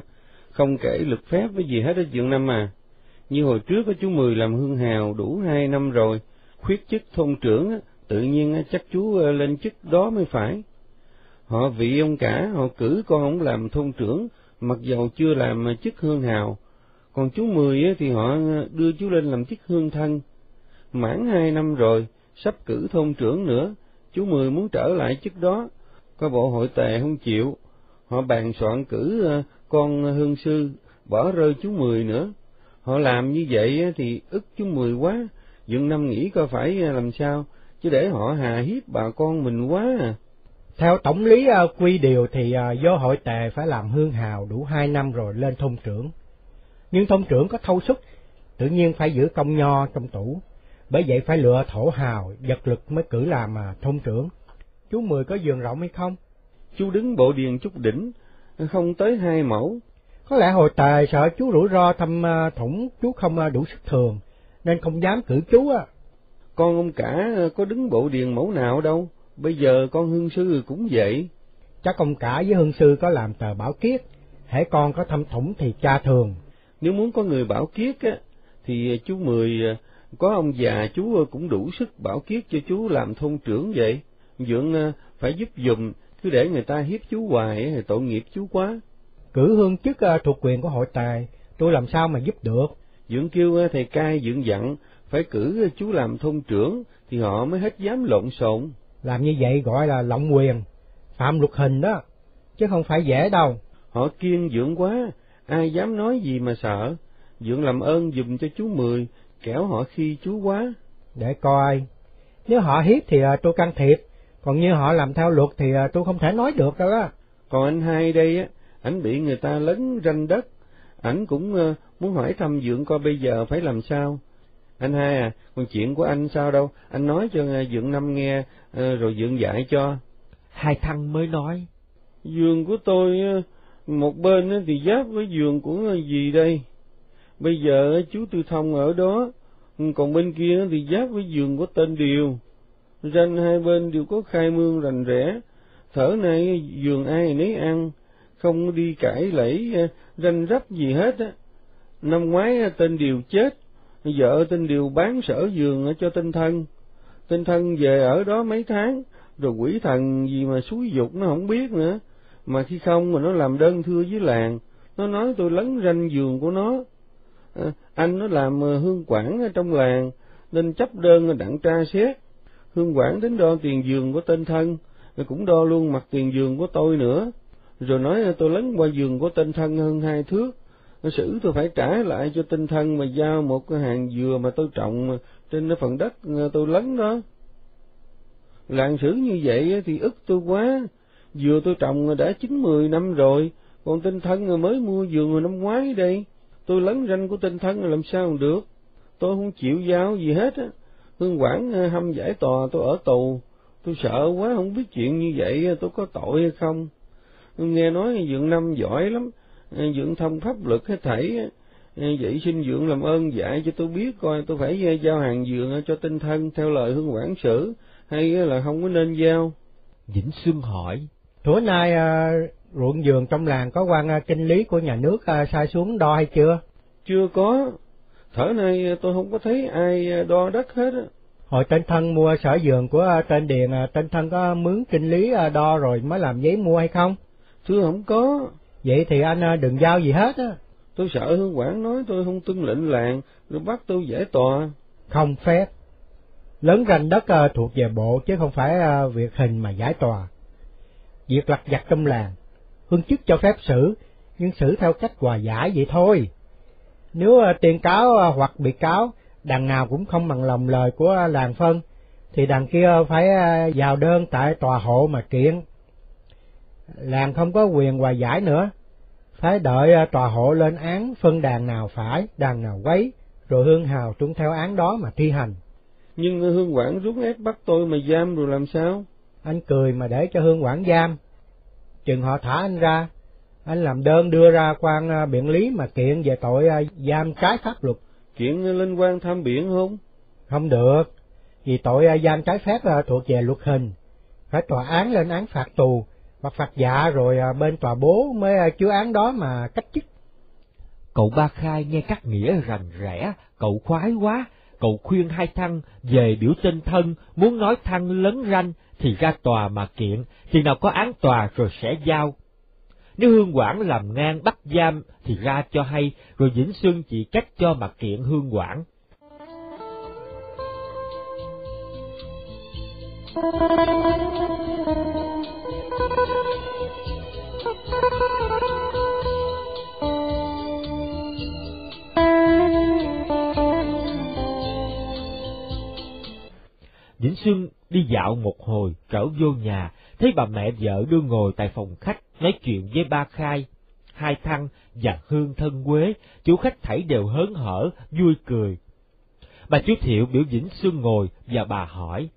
không kể lực phép với gì hết ở chuyện năm à. Như hồi trước có chú Mười làm hương hào đủ hai năm rồi, khuyết chức thôn trưởng, tự nhiên chắc chú ờ, lên chức đó mới phải. Họ vị ông cả, họ cử con ông làm thôn trưởng, mặc dầu chưa làm chức hương hào, còn chú Mười thì họ ờ, đưa chú lên làm chức hương thân. Mãn hai năm rồi, sắp cử thôn trưởng nữa, chú Mười muốn trở lại chức đó, có bộ hội tề không chịu, họ bàn soạn cử ờ, con hương sư, bỏ rơi chú Mười nữa. Họ làm như vậy thì ức chú Mười quá, dựng năm nghĩ coi phải ờ, làm sao, chứ để họ hà hiếp bà con mình quá à. Theo tổng lý quy điều thì do hội tề phải làm hương hào đủ hai năm rồi lên thôn trưởng. Nhưng thôn trưởng có thâu sức, tự nhiên phải giữ công nho trong tủ, bởi vậy phải lựa thổ hào, vật lực mới cử làm mà thôn trưởng. Chú Mười có giường rộng hay không? Chú đứng bộ điền chút đỉnh, không tới hai mẫu. Có lẽ hồi tề sợ chú rủi ro thăm thủng chú không đủ sức thường, nên không dám cử chú á. Con ông cả có đứng bộ điền mẫu nào đâu, bây giờ con hương sư cũng vậy. Chắc ông cả với hương sư có làm tờ bảo kiết, hễ con có thăm thủng thì cha thường. Nếu muốn có người bảo kiết á, thì chú Mười có ông già chú cũng đủ sức bảo kiết cho chú làm thôn trưởng vậy. Dượng phải giúp dùm, cứ để người ta hiếp chú hoài thì tội nghiệp chú quá. Cử hương chức thuộc quyền của hội tài, tôi làm sao mà giúp được? Dượng kêu thầy cai dượng dặn, phải cử chú làm thôn trưởng, thì họ mới hết dám lộn xộn. Làm như vậy gọi là lộng quyền, phạm luật hình đó, chứ không phải dễ đâu. Họ kiên dượng quá, ai dám nói gì mà sợ. Dượng làm ơn dùm cho chú Mười, kẻo họ khi chú quá. Để coi, nếu họ hiếp thì tôi can thiệp, còn như họ làm theo luật thì tôi không thể nói được đâu á. Còn anh hai đây á, ảnh bị người ta lấn ranh đất, ảnh cũng muốn hỏi thăm dượng coi bây giờ phải làm sao. Anh hai à, còn chuyện của anh sao đâu, anh nói cho dượng năm nghe, rồi dượng dạy cho. Hai thằng mới nói. Giường của tôi, một bên thì giáp với giường của gì đây? Bây giờ chú Tư Thông ở đó, ừ, còn bên kia thì giáp với giường của tên Điều. Ranh hai bên đều có khai mương rành rẽ, thở nay giường ai nấy ăn, không đi cãi lẫy à, ranh rắp gì hết á. Năm ngoái tên Điều chết, vợ tên Điều bán sở giường à, cho tên thân. Tên thân về ở đó mấy tháng, rồi quỷ thần gì mà xúi dục nó không biết nữa. Mà khi không mà nó làm đơn thưa với làng, nó nói tôi lấn ranh giường của nó. À, anh nó làm ờ, hương quản trong làng, nên chấp đơn đặng tra xét. Hương quản đến đo tiền giường của tên thân, rồi cũng đo luôn mặt tiền giường của tôi nữa. Rồi nói ờ, tôi lấn qua giường của tên thân hơn hai thước, xử tôi phải trả lại cho tinh thân mà giao một cái hàng dừa mà tôi trồng ờ, trên cái phần đất tôi lấn đó. Làng xử như vậy thì ức tôi quá, dừa tôi trồng đã chín mười năm rồi, còn tinh thân mới mua dừa năm ngoái đây, tôi lấn ranh của tinh thân làm sao được, tôi không chịu giao gì hết á. Hương quản à, hâm giải tòa tôi ở tù, tôi sợ quá không biết chuyện như vậy à, tôi có tội hay không. Nghe nói dượng năm giỏi lắm, à, dưỡng thông pháp luật hết thảy vậy xin dưỡng làm ơn dạy cho tôi biết coi tôi phải giao hàng dượng cho tinh thân theo lời hương quản sử hay là không có nên giao? Vĩnh xuân hỏi thủa nay à, ruộng vườn trong làng có quan à, kinh lý của nhà nước à, sai xuống đo hay chưa chưa có thở nay tôi không có thấy ai đo đất hết á hồi tên thân mua sở vườn của tên điền tên thân có mướn kinh lý đo rồi mới làm giấy mua hay không thưa không có Vậy thì anh đừng giao gì hết á. Tôi sợ hương quản nói tôi không tuân lệnh làng, rồi bắt tôi giải tòa. Không phép. Lớn ranh đất thuộc về bộ chứ không phải việc hình mà giải tòa. Việc lặt vặt trong làng, hương chức cho phép xử, nhưng xử theo cách hòa giải vậy thôi. Nếu ờ, tiền cáo ờ, hoặc bị cáo, đằng nào cũng không bằng lòng lời của làng phân, thì đằng kia phải ờ, vào đơn tại tòa hộ mà kiện làng không có quyền hòa giải nữa, phải đợi tòa hộ lên án phân đàn nào phải, đàn nào quấy, rồi hương hào tuân theo án đó mà thi hành. Nhưng hương quản rút ép bắt tôi mà giam rồi làm sao? Anh cười mà để cho hương quản giam. Chừng họ thả anh ra, anh làm đơn đưa ra quan à, biện lý mà kiện về tội à, giam trái pháp luật. Kiện lên quan tham biện không? Không được, vì tội giam trái phép thuộc về luật hình. Phải tòa án lên án phạt tù, hoặc phạt dạ rồi à, bên tòa bố mới à, chứa án đó mà cách chức. Cậu Ba Khai nghe các nghĩa rành rẽ, cậu khoái quá, cậu khuyên hai thăng về biểu tên thân, muốn nói thăng lớn ranh thì ra tòa mà kiện, thì nào có án tòa rồi sẽ giao. Nếu hương quản làm ngang bắt giam thì ra cho hay, rồi Vĩnh Xuân chỉ cách cho mà kiện hương quản. Vĩnh Xuân đi dạo một hồi trở vô nhà, thấy bà mẹ vợ đưa ngồi tại phòng khách nói chuyện với ba khai. Hai thăng và hương thân quế, chủ khách thảy đều hớn hở, vui cười. Bà chú Thiệu biểu Vĩnh Xuân ngồi và bà hỏi.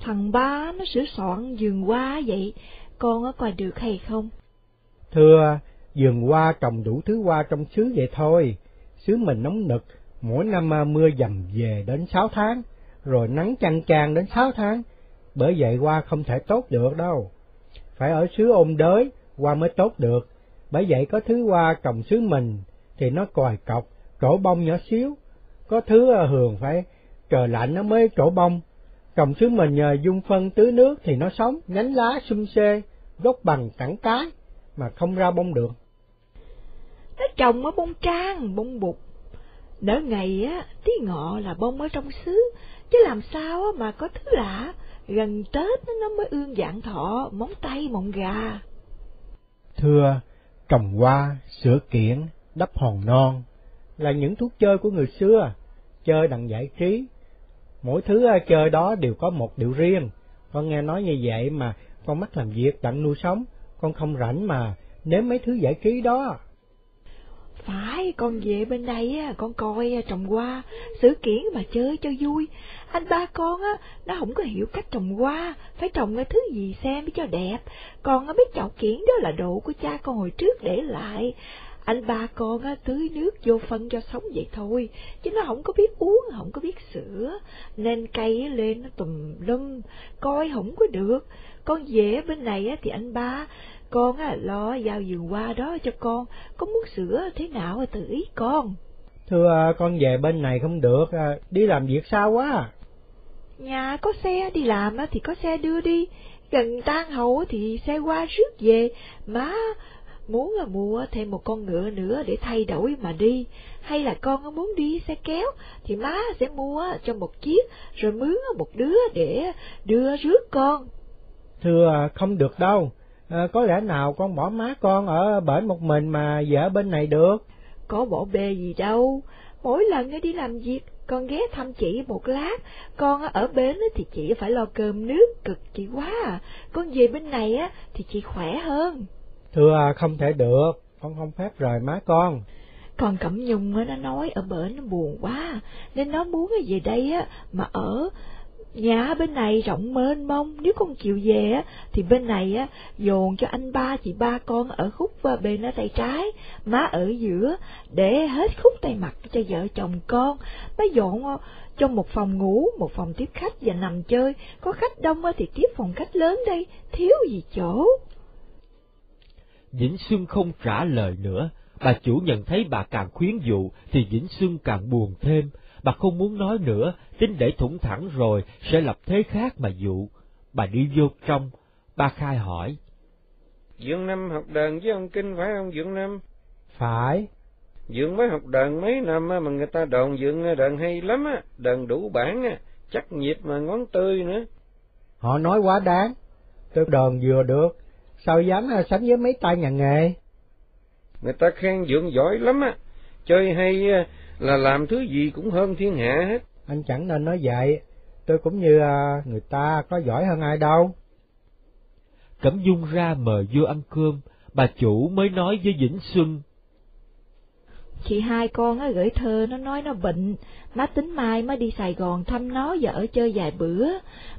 Thằng ba nó sửa soạn giường hoa vậy, con có coi được hay không? Thưa, vườn hoa trồng đủ thứ hoa trong xứ vậy thôi. Xứ mình nóng nực, mỗi năm à, mưa dầm về đến sáu tháng, rồi nắng chăn chang đến sáu tháng. Bởi vậy hoa không thể tốt được đâu. Phải ở xứ ôn đới, hoa mới tốt được. Bởi vậy có thứ hoa trồng xứ mình thì nó còi cọc, trổ bông nhỏ xíu. Có thứ ở hường phải trời lạnh nó mới trổ bông. Trồng xứ mình nhờ dung phân tưới nước thì nó sống, nhánh lá sum xê, gốc bằng cẳng cái mà không ra bông được. Nó trồng ở bông trang, bông bụt. Nở ngày á, tí ngọ là bông ở trong xứ, chứ làm sao mà có thứ lạ, gần Tết nó mới ương dạng thọ, móng tay mọng gà. Thưa, trồng hoa, sửa kiển, đắp hòn non, là những thuốc chơi của người xưa, chơi đặng giải trí. Mỗi thứ à, chơi đó đều có một điệu riêng, con nghe nói như vậy mà con mắt làm việc đặng nuôi sống, con không rảnh mà nếm mấy thứ giải trí đó. Phải, con về bên đây á, con coi à, trồng hoa, xử kiển mà chơi cho vui. Anh ba con á, nó không có hiểu cách trồng hoa, phải trồng cái thứ gì xem cho đẹp. còn á biết chậu kiển đó là đồ của cha con hồi trước để lại. Anh ba con á, tưới nước vô phân cho sống vậy thôi, chứ nó không có biết uống, không có biết sữa, nên cây lên nó tùm lum, coi không có được con về bên này á, thì anh ba, con á, lo giao vườn qua đó cho con, có muốn sửa thế nào tự ý con. Thưa à, con về bên này không được, à, đi làm việc sao quá. Nhà có xe đi làm thì có xe đưa đi, gần tan hậu thì xe qua rước về, má muốn là mua thêm một con ngựa nữa để thay đổi mà đi, hay là con muốn đi xe kéo thì má sẽ mua cho một chiếc rồi mướn một đứa để đưa rước con. Thưa à, không được đâu, à, có lẽ nào con bỏ má con ở bển một mình mà vợ bên này được? Có bỏ bê gì đâu, mỗi lần đi làm việc con ghé thăm chị một lát, con ở bến thì chị phải lo cơm nước cực chị quá à, con về bên này á thì chị khỏe hơn. Thưa à, không thể được, con không phép rời má con. Còn Cẩm Nhung nó nói ở bển nó buồn quá, nên nó muốn về đây á mà ở nhà bên này rộng mênh mông, nếu con chịu về á thì bên này á dồn cho anh ba chị ba con ở khúc và bên ở tay trái, má ở giữa để hết khúc tay mặt cho vợ chồng con. Má dọn ờ, cho một phòng ngủ, một phòng tiếp khách và nằm chơi, có khách đông á thì tiếp phòng khách lớn đây, thiếu gì chỗ. Vĩnh Xuân không trả lời nữa, bà chủ nhận thấy bà càng khuyến dụ thì Vĩnh Xuân càng buồn thêm, bà không muốn nói nữa, tính để thủng thẳng rồi sẽ lập thế khác mà dụ. Bà đi vô trong, bà khai hỏi. Dượng Năm học đàn với ông Kinh phải không Dượng Năm? Phải. Dượng mới học đàn mấy năm mà người ta đồn Dượng đàn hay lắm á, đàn đủ bản á, chắc nhịp mà ngón tươi nữa. Họ nói quá đáng, tôi đờn vừa được, sao dám sánh với mấy tay nhà nghề? Người ta khen Dượng giỏi lắm á, chơi hay là làm thứ gì cũng hơn thiên hạ hết. Anh chẳng nên nói vậy, tôi cũng như à, người ta có giỏi hơn ai đâu. Cẩm Dung ra mời vô ăn cơm, bà chủ mới nói với Vĩnh Xuân. Chị hai con á gửi thơ nó nói nó bệnh, má tính mai má đi Sài Gòn thăm nó và ở chơi vài bữa,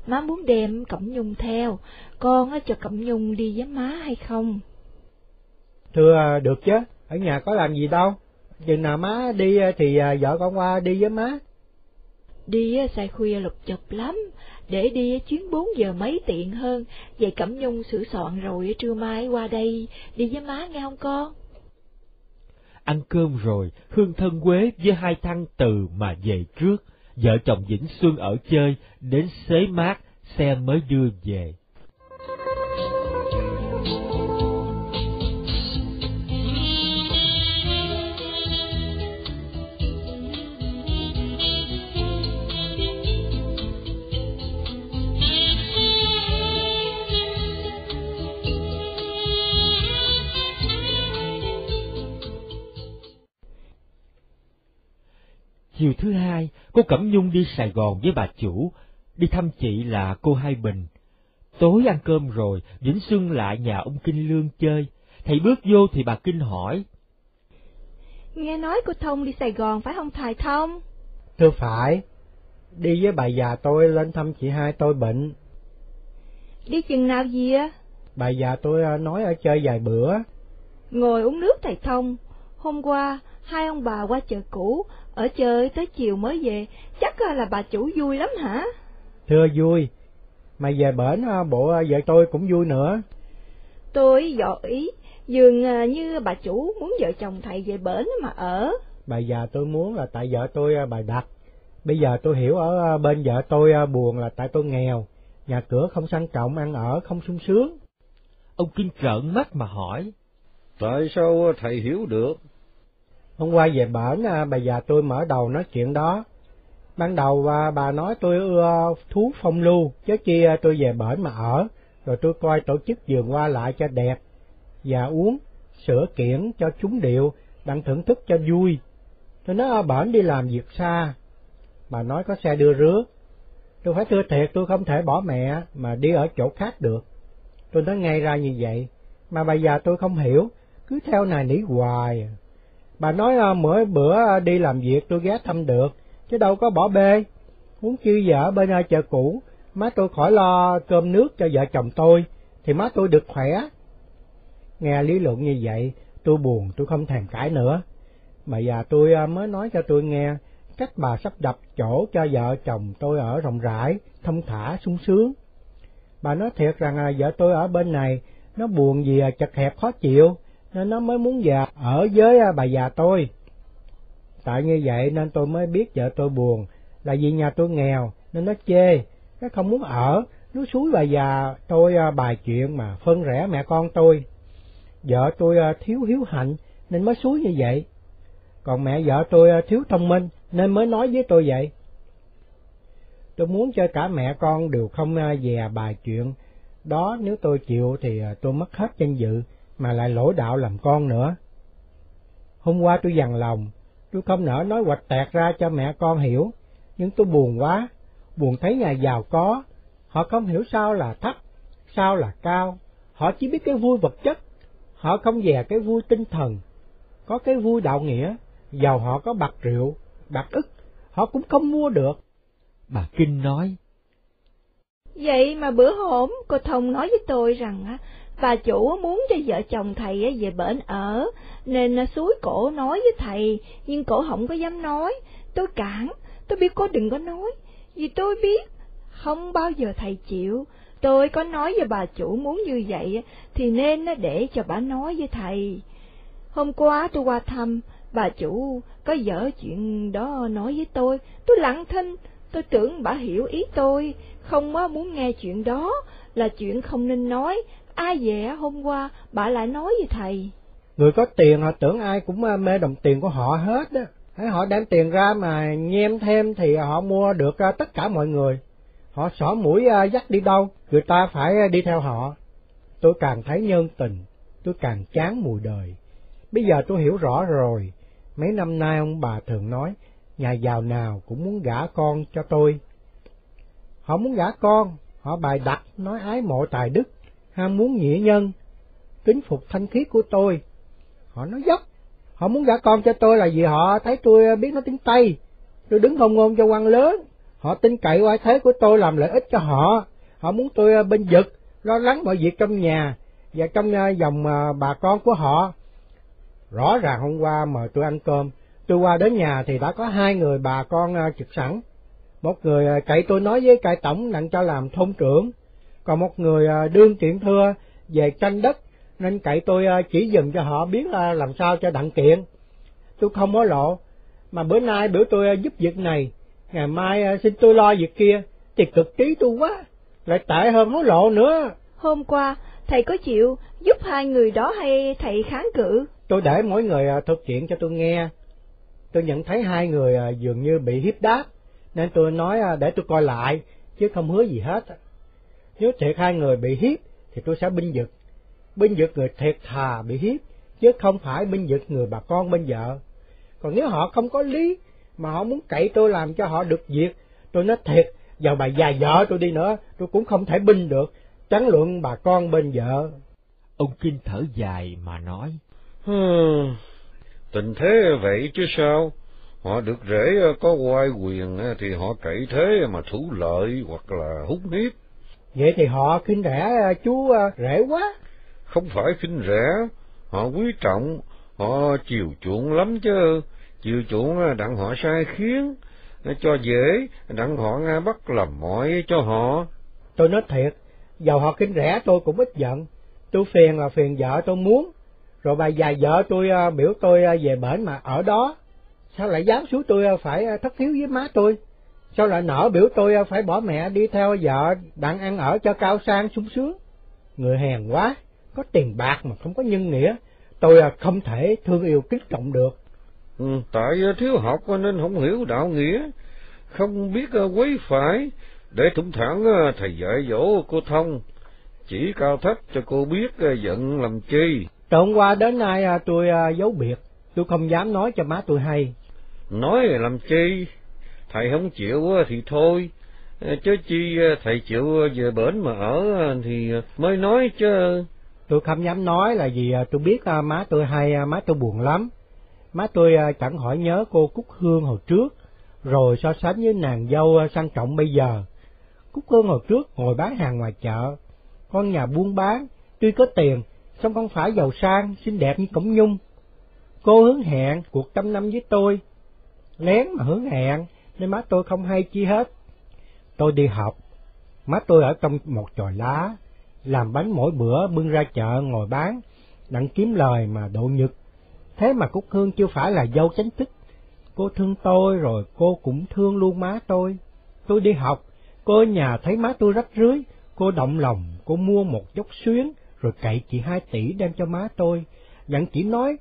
má muốn đem Cẩm Nhung theo, con á cho Cẩm Nhung đi với má hay không? Thưa à, được chứ, ở nhà có làm gì đâu, chừng nào má đi thì à, vợ con qua đi với má. Đi sai khuya lục chụp lắm, để đi chuyến bốn giờ mấy tiện hơn, vậy Cẩm Nhung sửa soạn rồi trưa mai qua đây, đi với má nghe không con? Ăn cơm rồi, Hương thân quế với hai thăng từ mà về trước, vợ chồng Vĩnh Xuân ở chơi, đến xế mát, xe mới đưa về. Chiều thứ hai, cô Cẩm Nhung đi Sài Gòn với bà chủ, đi thăm chị là cô Hai Bình. Tối ăn cơm rồi, Vĩnh Xuân lại nhà ông Kinh Lương chơi. Thầy bước vô thì bà Kinh hỏi. Nghe nói cô Thông đi Sài Gòn phải không thầy Thông? Thưa phải, đi với bà già tôi lên thăm chị hai tôi bệnh. Đi chừng nào gì á? Bà già tôi à, nói ở chơi vài bữa. Ngồi uống nước thầy Thông. Hôm qua, hai ông bà qua chợ cũ, ở chơi tới chiều mới về, chắc là bà chủ vui lắm hả? Thưa vui, mà về bển bộ vợ tôi cũng vui nữa. Tôi dọ ý, dường à, như bà chủ muốn vợ chồng thầy về bển mà ở. Bà già tôi muốn là tại vợ tôi à, bà đặt. Bây giờ tôi hiểu ở à, bên vợ tôi buồn là tại tôi nghèo, nhà cửa không sang trọng, ăn ở không sung sướng. Ông Kinh trợn mắt mà hỏi. Tại sao thầy hiểu được? Hôm qua về bển, à, bà già tôi mở đầu nói chuyện đó. Ban đầu à, bà nói tôi ưa thú phong lưu, chứ chi à, tôi về bển mà ở, rồi tôi coi tổ chức vườn hoa lại cho đẹp, và uống, sửa kiển cho chúng điệu, đặng thưởng thức cho vui. Tôi nói ở bển đi làm việc xa, bà nói có xe đưa rước. Tôi phải thưa thiệt tôi không thể bỏ mẹ mà đi ở chỗ khác được. Tôi nói ngay ra như vậy, mà bà già tôi không hiểu, cứ theo này nỉ hoài. Bà nói à, mỗi bữa à, đi làm việc tôi ghé thăm được, chứ đâu có bỏ bê. Muốn chi vợ bên à, chợ cũ, má tôi khỏi lo cơm nước cho vợ chồng tôi, thì má tôi được khỏe. Nghe lý luận như vậy, tôi buồn tôi không thèm cãi nữa. Mà già tôi mới nói cho tôi nghe, cách bà sắp đập chỗ cho vợ chồng tôi ở rộng rãi, thông thả, sung sướng. Bà nói thiệt rằng vợ tôi ở bên này, nó buồn vì chật hẹp khó chịu, nên nó mới muốn về ở với à, bà già tôi. Tại như vậy nên tôi mới biết vợ tôi buồn, là vì nhà tôi nghèo, nên nó chê, nó không muốn ở, nó suối bà già tôi à, bài chuyện mà phân rẽ mẹ con tôi. Vợ tôi à, thiếu hiếu hạnh nên mới suối như vậy. Còn mẹ vợ tôi thiếu thông minh nên mới nói với tôi vậy. Tôi muốn cho cả mẹ con đều không dè bài chuyện. Đó nếu tôi chịu thì tôi mất hết danh dự mà lại lỗi đạo làm con nữa. Hôm qua tôi dằn lòng, tôi không nỡ nói hoạch tẹt ra cho mẹ con hiểu, nhưng tôi buồn quá, buồn thấy nhà giàu có, họ không hiểu sao là thấp, sao là cao, họ chỉ biết cái vui vật chất, họ không dè cái vui tinh thần, có cái vui đạo nghĩa, giàu họ có bạc rượu, bạc ức, họ cũng không mua được. Bà Kinh nói, Vậy mà bữa hôm cô Thông nói với tôi rằng bà chủ muốn cho vợ chồng thầy về bển ở, nên à, suối cổ nói với thầy, nhưng cổ không có dám nói. Tôi cản, tôi biết cô đừng có nói, vì tôi biết không bao giờ thầy chịu. Tôi có nói với bà chủ muốn như vậy thì nên để cho bà nói với thầy. Hôm qua tôi qua thăm, bà chủ có dở chuyện đó nói với tôi, tôi lặng thinh, tôi tưởng bà hiểu ý tôi, không muốn nghe chuyện đó, là chuyện không nên nói, ai về hôm qua bà lại nói với thầy. Người có tiền họ tưởng ai cũng à, mê đồng tiền của họ hết á thấy họ đem tiền ra mà nhem thêm thì họ mua được à, tất cả mọi người. Họ xỏ mũi à, dắt đi đâu, người ta phải đi theo họ. Tôi càng thấy nhân tình, tôi càng chán mùi đời. Bây giờ tôi hiểu rõ rồi, mấy năm nay ông bà thường nói, nhà giàu nào cũng muốn gả con cho tôi. Họ muốn gả con, họ bài đặt nói ái mộ tài đức, ham muốn nghĩa nhân, kính phục thanh khiết của tôi. Họ nói dốc, họ muốn gả con cho tôi là vì họ thấy tôi biết nói tiếng Tây, tôi đứng không ngôn cho quan lớn, họ tin cậy oai thế của tôi làm lợi ích cho họ, họ muốn tôi bên vực, lo lắng mọi việc trong nhà và trong ờ, dòng ờ, bà con của họ. Rõ ràng hôm qua mời tôi ăn cơm, tôi qua đến nhà thì đã có hai người bà con ờ, trực sẵn. Một người cậy tôi nói với cai tổng đặng cho làm thôn trưởng, còn một người à, đương kiện thưa về tranh đất nên cậy tôi à, chỉ dùm cho họ biết là làm sao cho đặng kiện. Tôi không có lộ, mà bữa nay biểu tôi à, giúp việc này, ngày mai xin tôi lo việc kia, thì cực trí tôi quá, lại tệ hơn hối lộ nữa. Hôm qua, thầy có chịu giúp hai người đó hay thầy kháng cự? Tôi để mỗi người thực chuyện cho tôi nghe. Tôi nhận thấy hai người dường như bị hiếp đáp, nên tôi nói để tôi coi lại, chứ không hứa gì hết. Nếu thiệt hai người bị hiếp thì tôi sẽ binh vực. Binh vực người thiệt thà bị hiếp, chứ không phải binh vực người bà con bên vợ. Còn nếu họ không có lý, mà họ muốn cậy tôi làm cho họ được việc, tôi nói thiệt, giờ bà già vợ tôi đi nữa, tôi cũng không thể binh được, trắng luận bà con bên vợ. Ông Kinh thở dài mà nói. tình thế vậy chứ sao? Họ được rễ có quai quyền thì họ cậy thế mà thủ lợi hoặc là hút hiếp. Vậy thì họ khinh rẻ chú à, rẻ quá. Không phải khinh rẻ, họ quý trọng, họ chiều chuộng lắm chứ. Chiều chuộng đặng họ sai khiến, cho dễ, đặng họ nghe bắt làm mọi cho họ. Tôi nói thiệt, dầu họ khinh rẻ tôi cũng ít giận. Tôi phiền là phiền vợ tôi muốn, rồi bà già vợ tôi biểu tôi về bển mà ở đó. Sao lại dám xuống tôi phải thất hiếu với má tôi? Sao lại nỡ biểu tôi phải bỏ mẹ đi theo vợ đặng ăn ở cho cao sang sung sướng? Người hèn quá có tiền bạc mà không có nhân nghĩa. Tôi không thể thương yêu kính trọng được. Ừ, tại thiếu học nên không hiểu đạo nghĩa. Không biết quấy phải. Để thủng thẳng thầy dạy dỗ cô thông. Chỉ cao thấp cho cô biết giận làm chi. Từ hôm qua đến nay tôi giấu biệt. Tôi không dám nói cho má tôi hay. Nói làm chi thầy không chịu ờ, thì thôi. Ờ, chứ chi ờ, thầy chịu về bển mà ở thì mới nói chứ. Tôi không dám nói là vì tôi biết má tôi hay má tôi buồn lắm. Má tôi chẳng hỏi nhớ cô cúc hương hồi trước, rồi so sánh với nàng dâu sang trọng bây giờ. Cúc hương hồi trước ngồi bán hàng ngoài chợ, con nhà buôn bán, tuy có tiền, song không phải giàu sang, xinh đẹp như cổng nhung. Cô hứa hẹn cuộc trăm năm với tôi, lén mà hứa hẹn nên má tôi không hay chi hết. Tôi đi học, má tôi ở trong một chòi lá, làm bánh mỗi bữa bưng ra chợ ngồi bán, đặng kiếm lời mà độ nhật. Thế mà Cúc Hương chưa phải là dâu chánh tích. Cô thương tôi rồi cô cũng thương luôn má tôi. Tôi đi học, cô ở nhà thấy má tôi rách rưới, cô động lòng, cô mua một dốc xuyến, rồi cậy chị hai tỷ đem cho má tôi. Dặn chỉ nói,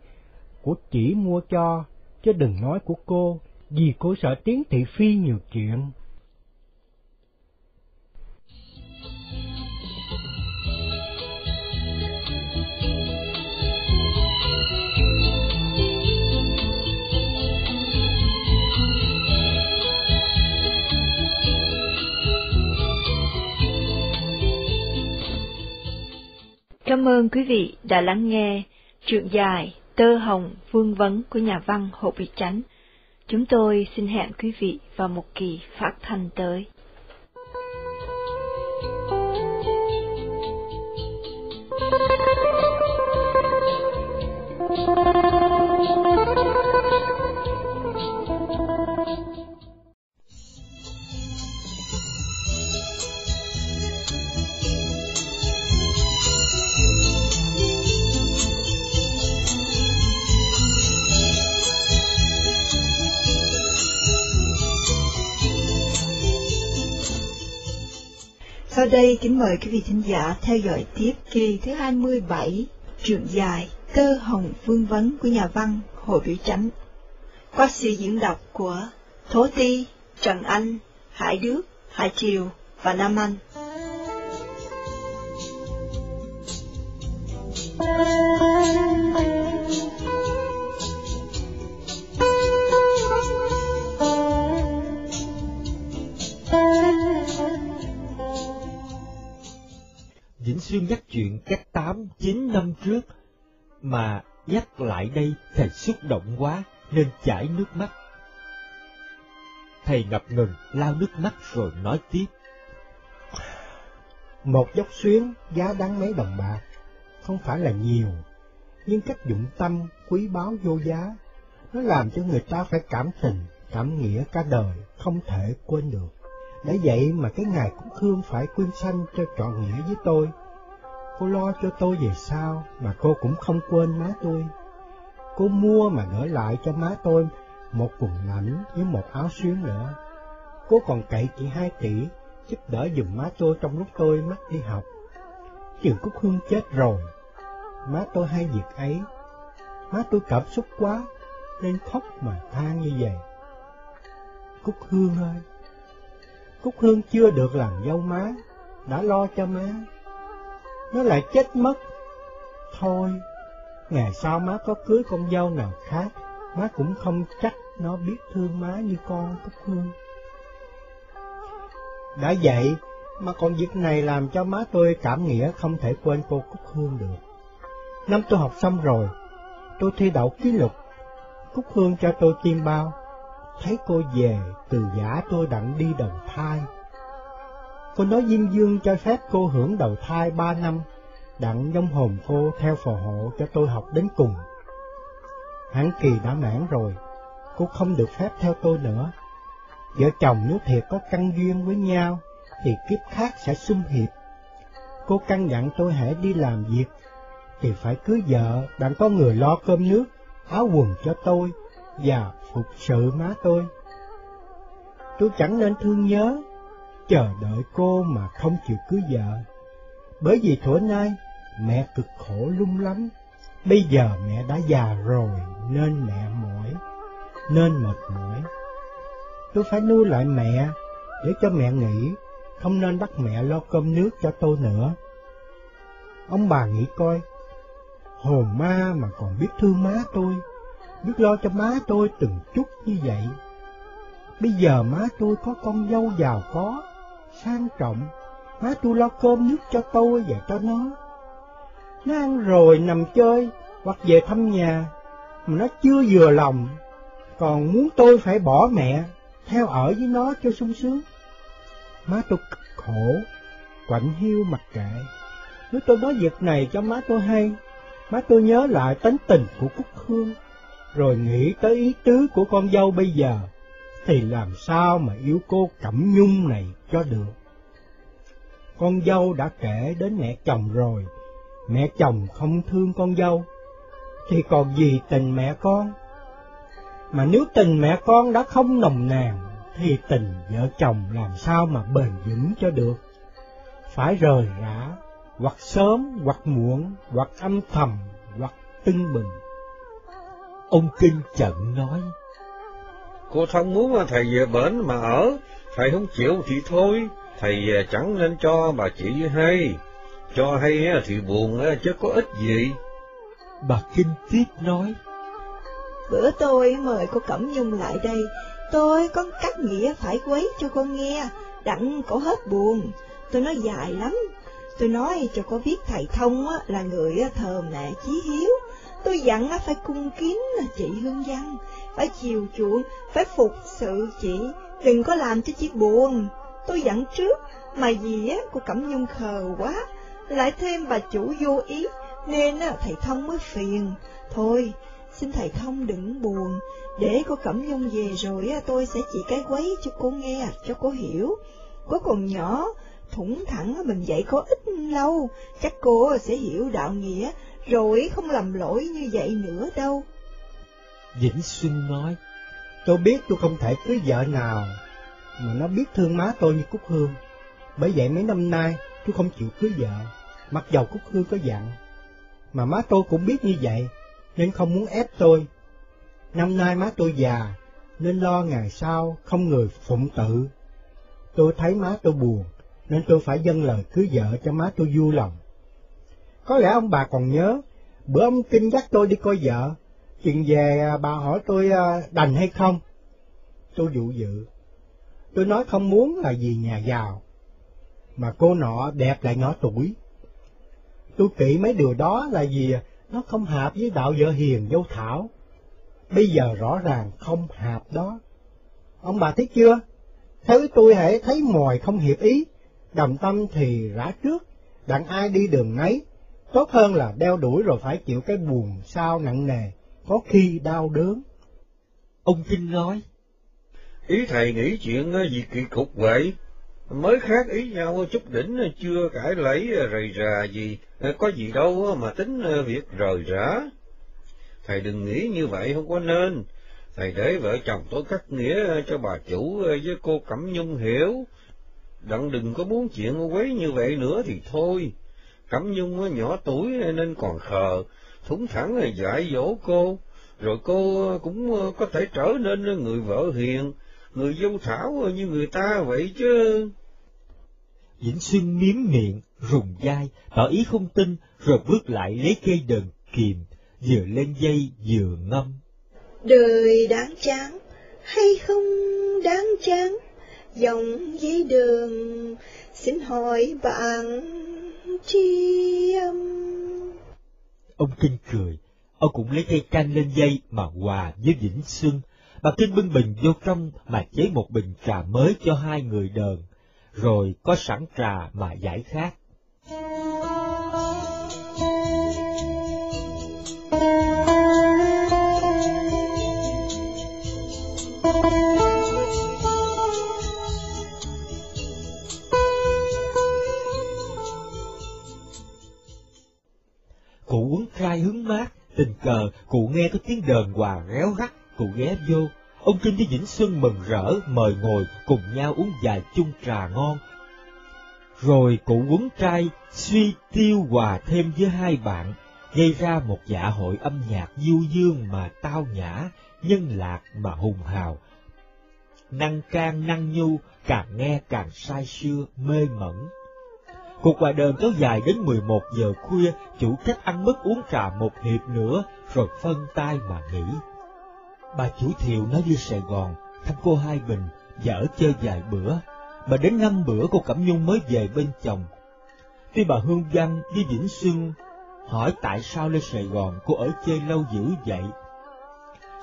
của chỉ mua cho, chứ đừng nói của cô, vì cô sợ tiếng thị phi nhiều chuyện. Cảm ơn quý vị đã lắng nghe truyện dài Tơ Hồng Vương Vấn của nhà văn Hồ Bị Chánh. Chúng tôi xin hẹn quý vị vào một kỳ phát thanh tới. Sau đây kính mời quý vị thính giả theo dõi tiếp kỳ thứ 27 truyện dài Tơ Hồng Vương Vấn của nhà văn Hồ Biểu Chánh qua sự diễn đọc của Thố Ti, Trần Anh, Hải Đức, Hải Triều và Nam Anh. Xuyên nhắc chuyện cách tám chín năm trước, mà nhắc lại đây thầy xúc động quá nên chảy nước mắt. Thầy ngập ngừng lau nước mắt rồi nói tiếp. Một dốc xuyến giá đáng mấy đồng bạc, không phải là nhiều, nhưng cách dụng tâm quý báu vô giá, nó làm cho người ta phải cảm tình, cảm nghĩa cả đời, không thể quên được. Đã vậy mà cái ngày cũng Hương phải quyên sanh cho trọn nghĩa với tôi. Cô lo cho tôi về sau mà cô cũng không quên má tôi. Cô mua mà gửi lại cho má tôi một quần lãnh với một áo xuyến nữa. Cô còn cậy chị hai tỷ giúp đỡ giùm má tôi trong lúc tôi mất đi học. Trường Cúc Hương chết rồi, má tôi hay việc ấy. Má tôi cảm xúc quá nên khóc mà than như vậy. Cúc Hương ơi! Cúc Hương chưa được làm dâu má, đã lo cho má. Nó lại chết mất. Thôi, ngày sau má có cưới con dâu nào khác, má cũng không chắc nó biết thương má như con Cúc Hương. Đã vậy, mà còn việc này làm cho má tôi cảm nghĩa không thể quên cô Cúc Hương được. Năm tôi học xong rồi, tôi thi đậu ký lục. Cúc Hương cho tôi kim bao, thấy cô về từ giả tôi đặng đi đồng thai. Cô nói Diêm Dương cho phép cô hưởng đầu thai ba năm, đặng dông hồn cô theo phò hộ cho tôi học đến cùng. Hãng kỳ đã mãn rồi, cô không được phép theo tôi nữa. Vợ chồng nếu thiệt có căn duyên với nhau, thì kiếp khác sẽ xung hiệp. Cô căn dặn tôi hãy đi làm việc, thì phải cưới vợ, đặng có người lo cơm nước, áo quần cho tôi, và phục sự má tôi. Tôi chẳng nên thương nhớ, chờ đợi cô mà không chịu cưới vợ. Bởi vì thuở nay, mẹ cực khổ lung lắm, bây giờ mẹ đã già rồi nên mẹ mỏi, nên mệt mỏi. Tôi phải nuôi lại mẹ, để cho mẹ nghỉ, không nên bắt mẹ lo cơm nước cho tôi nữa. Ông bà nghĩ coi, hồn ma mà còn biết thương má tôi, biết lo cho má tôi từng chút như vậy. Bây giờ má tôi có con dâu giàu có, sang trọng, má tôi lo cơm nước cho tôi và cho nó. Nó ăn rồi nằm chơi hoặc về thăm nhà, mà nó chưa vừa lòng, còn muốn tôi phải bỏ mẹ, theo ở với nó cho sung sướng. Má tôi cực khổ, quạnh hiu mặc kệ. Nếu tôi nói việc này cho má tôi hay, má tôi nhớ lại tánh tình của Cúc Hương, rồi nghĩ tới ý tứ của con dâu bây giờ, thì làm sao mà yêu cô Cẩm Nhung này cho được. con dâu đã kể đến mẹ chồng rồi, mẹ chồng không thương con dâu, thì còn gì tình mẹ con? Mà nếu tình mẹ con đã không nồng nàn, thì tình vợ chồng làm sao mà bền vững cho được? Phải rời rã, hoặc sớm, hoặc muộn, hoặc âm thầm, hoặc tưng bừng. Ông Kinh chận nói, Cô thân muốn thầy về bển mà ở, thầy không chịu thì thôi, thầy chẳng nên cho bà chị hay, cho hay thì buồn chứ có ích gì. Bà Kinh tiếp nói, Bữa tôi mời cô Cẩm Nhung lại đây, tôi có cách nghĩa phải quấy cho cô nghe, đặng cổ hết buồn. Tôi nói dài lắm, tôi nói cho cô biết thầy Thông là người thờ mẹ chí hiếu. Tôi dặn nó phải cung kính là chị Hương Văn, phải chiều chuộng, phải phục sự chị, đừng có làm cho chị buồn. Tôi dặn trước, mà vì á cô Cẩm Nhung khờ quá, lại thêm bà chủ vô ý, nên thầy Thông mới phiền. Thôi, xin thầy Thông đừng buồn, để cô Cẩm Nhung về rồi tôi sẽ chỉ cái quấy cho cô nghe, cho cô hiểu. Cô còn nhỏ, thủng thẳng mình dạy có ít lâu, chắc cô sẽ hiểu đạo nghĩa, rồi không làm lỗi như vậy nữa đâu. Vĩnh Xuân nói, Tôi biết tôi không thể cưới vợ nào mà nó biết thương má tôi như Cúc Hương. Bởi vậy mấy năm nay tôi không chịu cưới vợ, mặc dầu Cúc Hương có dặn. Mà má tôi cũng biết như vậy, nên không muốn ép tôi. Năm nay má tôi già, nên lo ngày sau không người phụng tự. Tôi thấy má tôi buồn, nên tôi phải dâng lời cưới vợ cho má tôi vui lòng. Có lẽ ông bà còn nhớ, bữa ông Kinh dắt tôi đi coi vợ, chuyện về à, bà hỏi tôi à, đành hay không. Tôi dụ dự. Tôi nói không muốn là vì nhà giàu, mà cô nọ đẹp lại nhỏ tuổi. Tôi kỹ mấy điều đó là vì nó không hợp với đạo vợ hiền dâu thảo. Bây giờ rõ ràng không hợp đó. Ông bà thấy chưa? Thấy tôi hãy thấy mồi không hiệp ý, đồng tâm thì rã trước, đặng ai đi đường nấy, tốt hơn là đeo đuổi rồi phải chịu cái buồn sao nặng nề, có khi đau đớn. ông Kinh nói, Ý thầy nghĩ chuyện gì kỳ cục vậy? Mới khác ý nhau chút đỉnh chưa cãi lấy rầy rà gì, có gì đâu mà tính việc rời rã. Thầy đừng nghĩ như vậy không có nên. Thầy để vợ chồng tôi cắt nghĩa cho bà chủ với cô Cẩm Nhung hiểu. Đặng đừng có muốn chuyện quấy như vậy nữa thì thôi. Cẩm Nhung nhỏ tuổi nên còn khờ, thúng thẳng dạy dỗ cô, rồi cô cũng có thể trở nên người vợ hiền, người dâu thảo như người ta vậy chứ. Vĩnh Xuân miếm miệng, rùng dai, tỏ ý không tin, rồi bước lại lấy cây đờn kìm, vừa lên dây vừa ngâm. Đời đáng chán hay không đáng chán, dòng giấy đường, xin hỏi bạn tri âm. Ông Kinh cười, ông cũng lấy cây canh lên dây mà hòa với Vĩnh Xuân. Bà Kinh bưng bình vô trong mà chế một bình trà mới cho hai người đờn, rồi có sẵn trà mà giải khát. Cờ cụ nghe có tiếng đờn hòa réo rắt, cụ ghé vô. Ông Kinh với Vĩnh Xuân mừng rỡ mời ngồi cùng nhau uống vài chung trà ngon. Rồi cụ quấn trai suy tiêu hòa thêm với hai bạn, gây ra một dạ hội âm nhạc du dương mà tao nhã, nhân lạc mà hùng hào. Năng can năng nhu, càng nghe càng say sưa, mê mẩn. Cuộc hòa đơn kéo dài đến 11 giờ khuya, chủ khách ăn mất uống trà một hiệp nữa, rồi phân tay mà nghỉ. Bà chủ thiệu nói đi Sài Gòn, thăm cô Hai Bình, và ở chơi vài bữa. Bà đến năm bữa cô Cẩm Nhung mới về bên chồng. Tuy bà Hương Văn với Vĩnh Xuân hỏi tại sao lên Sài Gòn cô ở chơi lâu dữ vậy.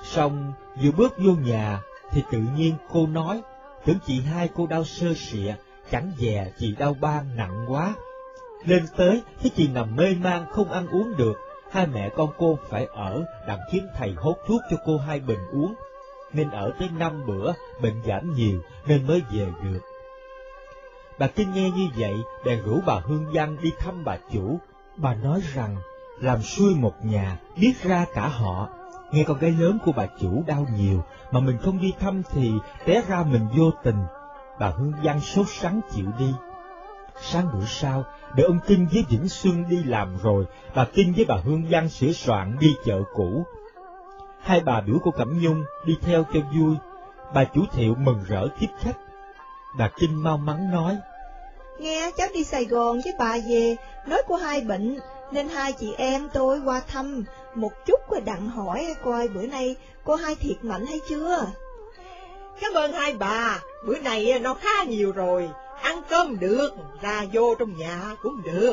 Xong, vừa bước vô nhà, thì tự nhiên cô nói, tưởng chị hai cô đau sơ sịa, chẳng dè chị đau ban nặng quá. Lên tới, thấy chị nằm mê man không ăn uống được, hai mẹ con cô phải ở đặng kiếm thầy hốt thuốc cho cô hai bình uống, nên ở tới năm bữa, bệnh giảm nhiều nên mới về được. Bà Kinh nghe như vậy, bèn rủ bà Hương Văn đi thăm bà chủ. Bà nói rằng, làm xuôi một nhà, biết ra cả họ. Nghe con gái lớn của bà chủ đau nhiều, mà mình không đi thăm thì té ra mình vô tình. Bà Hương Giang sốt sắng chịu đi. Sáng bữa sau, đợi ông Kinh với Vĩnh Xuân đi làm rồi, bà Kinh với bà Hương Giang sửa soạn đi chợ cũ. Hai bà biểu cô Cẩm Nhung đi theo cho vui, bà chủ thiệu mừng rỡ tiếp khách. Bà Kinh mau mắn nói, Nghe cháu đi Sài Gòn với bà về, nói cô hai bệnh, nên hai chị em tôi qua thăm, một chút rồi đặng hỏi coi bữa nay cô hai thiệt mạnh hay chưa. Cảm ơn hai bà, bữa này à, nó khá nhiều rồi, ăn cơm được, ra vô trong nhà cũng được.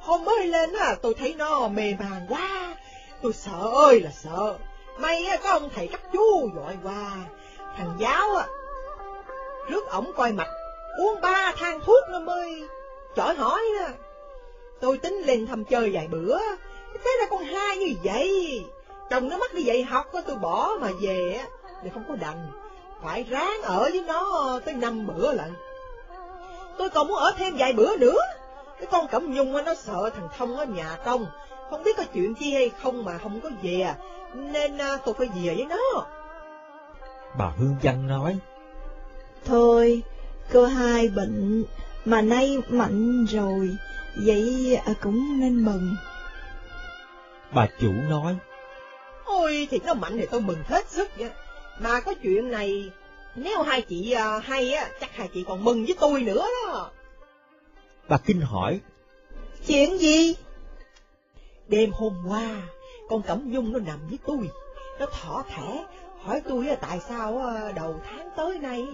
Hôm mới lên á, tôi thấy nó mềm màng quá, tôi sợ ơi là sợ. May à, có ông thầy cấp chú gọi qua, thằng giáo á, rước ổng coi mặt uống ba thang thuốc nó mới chọi hỏi đó. Tôi tính lên thăm chơi vài bữa, thế là con hai như vậy. Chồng nó mất đi dạy học, tôi bỏ mà về thì không có đành, phải ráng ở với nó tới năm bữa lận. Tôi còn muốn ở thêm vài bữa nữa. Cái con Cẩm Nhung nó sợ thằng Thông ở nhà trong, không biết có chuyện chi hay không mà không có về, nên à, tôi phải về với nó. bà Hương Văn nói, Thôi, cô hai bệnh, mà nay mạnh rồi, vậy à, cũng nên mừng. bà chủ nói, Ôi, thì nó mạnh thì tôi mừng hết sức vậy. Mà có chuyện này, nếu hai chị à, hay á, chắc hai chị còn mừng với tôi nữa đó. bà Kinh hỏi, Chuyện gì? Đêm hôm qua, con Cẩm Nhung nó nằm với tôi. Nó thỏ thẻ, hỏi tôi tại sao á, đầu tháng tới nay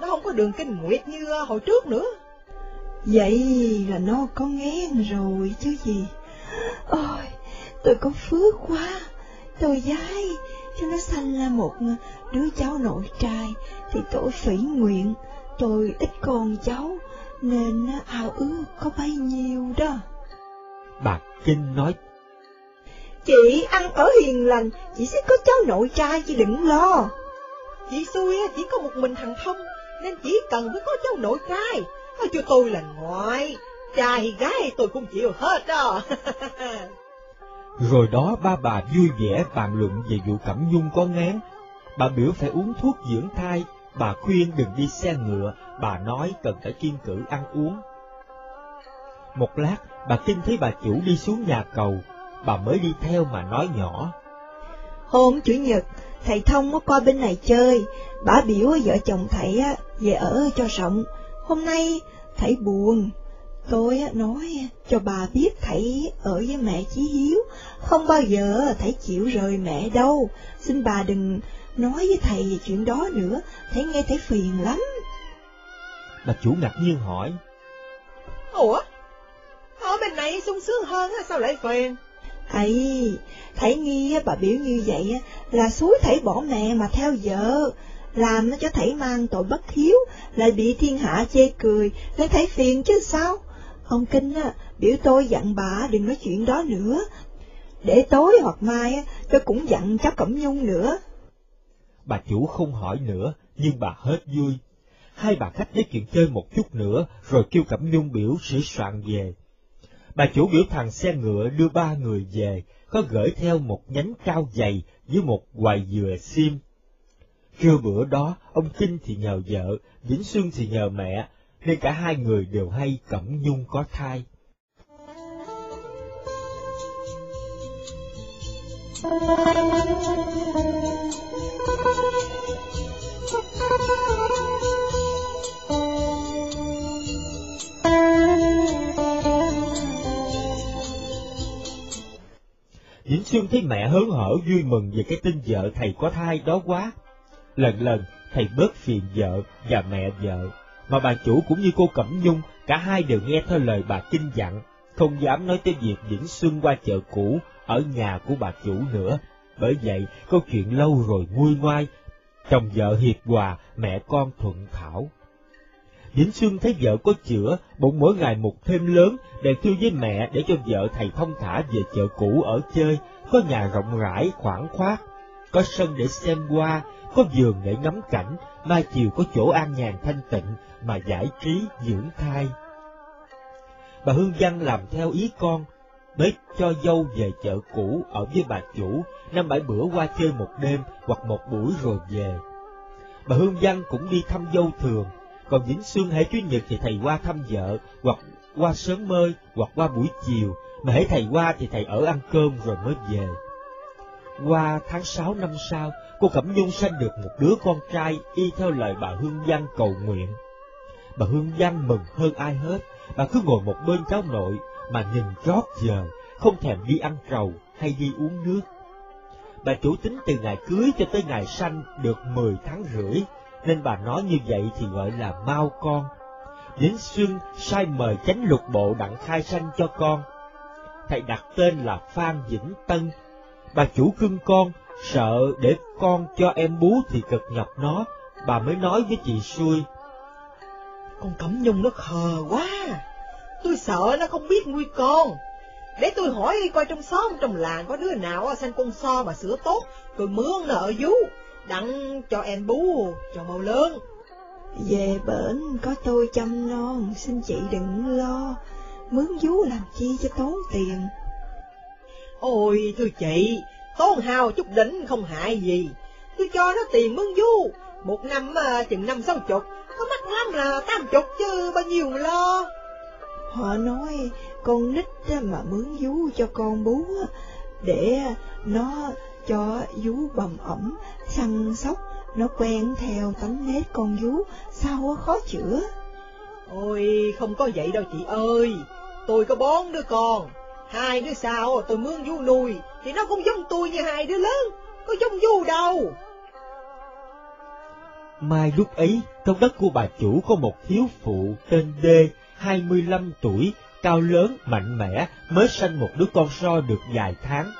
nó không có đường kinh nguyệt như à, hồi trước nữa. Vậy là nó có ngén rồi chứ gì. Ôi, tôi có phước quá. Tôi giái cho nó sanh ra một đứa cháu nội trai thì tôi phỉ nguyện. Tôi ít con cháu nên ao ước có bấy nhiêu đó. bà Kinh nói, Chị ăn ở hiền lành, chị sẽ có cháu nội trai chứ đừng lo. Chị xui á, chỉ có một mình thằng Thông, nên chỉ cần phải có cháu nội trai. Thôi cho tôi là ngoại, trai gái tôi cũng chịu hết đó. Rồi đó ba bà vui vẻ bàn luận về vụ Cẩm Nhung có ngán. Bà biểu phải uống thuốc dưỡng thai, bà khuyên đừng đi xe ngựa, bà nói cần phải kiên cử ăn uống. Một lát, bà Kinh thấy bà chủ đi xuống nhà cầu, bà mới đi theo mà nói nhỏ. Hôm Chủ nhật, thầy Thông có qua bên này chơi, bà biểu vợ chồng thầy á về ở cho rộng. Hôm nay thầy buồn, tôi á nói cho bà biết thầy ở với mẹ Chí Hiếu, không bao giờ thầy chịu rời mẹ đâu. Xin bà đừng nói với thầy về chuyện đó nữa, thầy nghe thấy phiền lắm. Bà chủ ngạc nhiên hỏi, Ủa? Ở bên này sung sướng hơn sao lại phiền? ấy thầy nghi á, bà biểu như vậy á, là suối thầy bỏ mẹ mà theo vợ, làm cho thầy mang tội bất hiếu, lại bị thiên hạ chê cười, nên thầy phiền chứ sao? Ông Kinh á, biểu tôi dặn bà đừng nói chuyện đó nữa, để tối hoặc mai á, tôi cũng dặn cháu Cẩm Nhung nữa. bà chủ không hỏi nữa, nhưng bà hết vui. Hai bà khách nói chuyện chơi một chút nữa, rồi kêu Cẩm Nhung biểu sửa soạn về. Bà chủ biểu thằng xe ngựa đưa ba người về, có gửi theo một nhánh cao dày với một hoài dừa xiêm. Trưa bữa đó, ông Kinh thì nhờ vợ, Vĩnh Xuân thì nhờ mẹ, nên cả hai người đều hay Cẩm Nhung có thai. Vĩnh Xuân thấy mẹ hớn hở vui mừng về cái tin vợ thầy có thai đó quá. Lần lần, thầy bớt phiền vợ và mẹ vợ, mà bà chủ cũng như cô Cẩm Nhung, cả hai đều nghe theo lời bà Kinh dặn, không dám nói tới việc Vĩnh Xuân qua chợ cũ ở nhà của bà chủ nữa. Bởi vậy, câu chuyện lâu rồi nguôi ngoai, chồng vợ hiệp hòa, mẹ con thuận thảo. Vĩnh Xuân thấy vợ có chữa, bụng mỗi ngày một thêm lớn, bèn thư với mẹ để cho vợ thầy thông thả về chợ cũ ở chơi, có nhà rộng rãi, khoảng khoát, có sân để xem qua có giường để ngắm cảnh, mai chiều có chỗ an nhàn thanh tịnh, mà giải trí dưỡng thai. Bà Hương Văn làm theo ý con, mới cho dâu về chợ cũ ở với bà chủ, năm bảy bữa qua chơi một đêm hoặc một buổi rồi về. Bà Hương Văn cũng đi thăm dâu thường, còn Vĩnh Xuân hãy Chủ nhật thì thầy qua thăm vợ, hoặc qua sớm mơi, hoặc qua buổi chiều, mà hãy thầy qua thì thầy ở ăn cơm rồi mới về. Qua tháng sáu năm sau, cô Cẩm Nhung sanh được một đứa con trai y theo lời bà Hương Văn cầu nguyện. Bà Hương Văn mừng hơn ai hết, bà cứ ngồi một bên cháu nội mà nhìn rót giờ, không thèm đi ăn trầu hay đi uống nước. Bà chủ tính từ ngày cưới cho tới ngày sanh được mười tháng rưỡi, nên bà nói như vậy thì gọi là mau con. Vĩnh Xuân sai mời chánh lục bộ đặng khai sanh cho con. Thầy đặt tên là Phan Vĩnh Tân. Bà chủ cưng con, sợ để con cho em bú thì cực nhọc nó, bà mới nói với chị xuôi con Cẩm Nhung nó khờ quá, tôi sợ nó không biết nuôi con. Để tôi hỏi coi trong xóm trong làng có đứa nào sanh con so mà sữa tốt, rồi mướn nợ vú, đặng cho em bú cho mau lớn. Về bển có tôi chăm non, xin chị đừng lo, mướn vú làm chi cho tốn tiền. Ôi thưa chị, tốn hào chút đỉnh không hại gì, tôi cho nó tiền mướn vú, một năm uh, chừng năm sáu chục, có mắc lắm là tam chục chứ bao nhiêu mà lo. Họ nói con nít mà mướn vú cho con bú để nó cho vú bầm ẩm, săn sóc, nó quen theo tánh nết con vú, sao khó chữa. Ôi, không có vậy đâu chị ơi, tôi có bốn đứa con, hai đứa sau tôi mướn vú nuôi, thì nó cũng giống tôi như hai đứa lớn, có giống vú đâu. Mai lúc ấy, trong đất của bà chủ có một thiếu phụ tên Đê, 25 tuổi, cao lớn, mạnh mẽ, mới sanh một đứa con so được vài tháng.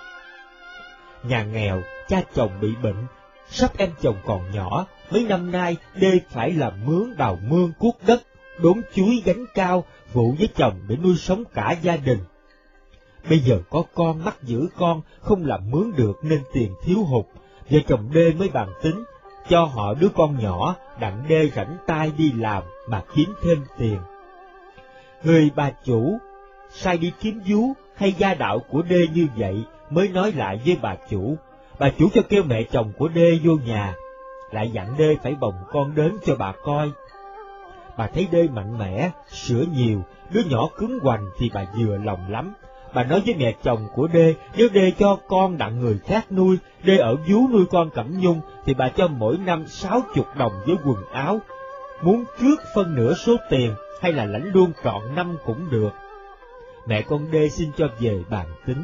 Nhà nghèo, cha chồng bị bệnh, sắp em chồng còn nhỏ, mấy năm nay Đê phải làm mướn đào mương cuốc đất, đốn chuối gánh cao, vụ với chồng để nuôi sống cả gia đình. Bây giờ có con mắc giữ con, không làm mướn được nên tiền thiếu hụt, vợ chồng Đê mới bàn tính, cho họ đứa con nhỏ, đặng Đê rảnh tay đi làm mà kiếm thêm tiền. Người bà chủ, sai đi kiếm vú hay gia đạo của Đê như vậy mới nói lại với bà chủ. Bà chủ cho kêu mẹ chồng của Đê vô nhà, lại dặn Đê phải bồng con đến cho bà coi. Bà thấy Đê mạnh mẽ, sữa nhiều, đứa nhỏ cứng hoành thì bà vừa lòng lắm. Bà nói với mẹ chồng của Đê, nếu Đê cho con đặng người khác nuôi, Đê ở vú nuôi con Cẩm Nhung, thì bà cho mỗi năm sáu chục đồng với quần áo. Muốn trước phân nửa số tiền, hay là lãnh luôn trọn năm cũng được. Mẹ con Đê xin cho về bàn tính.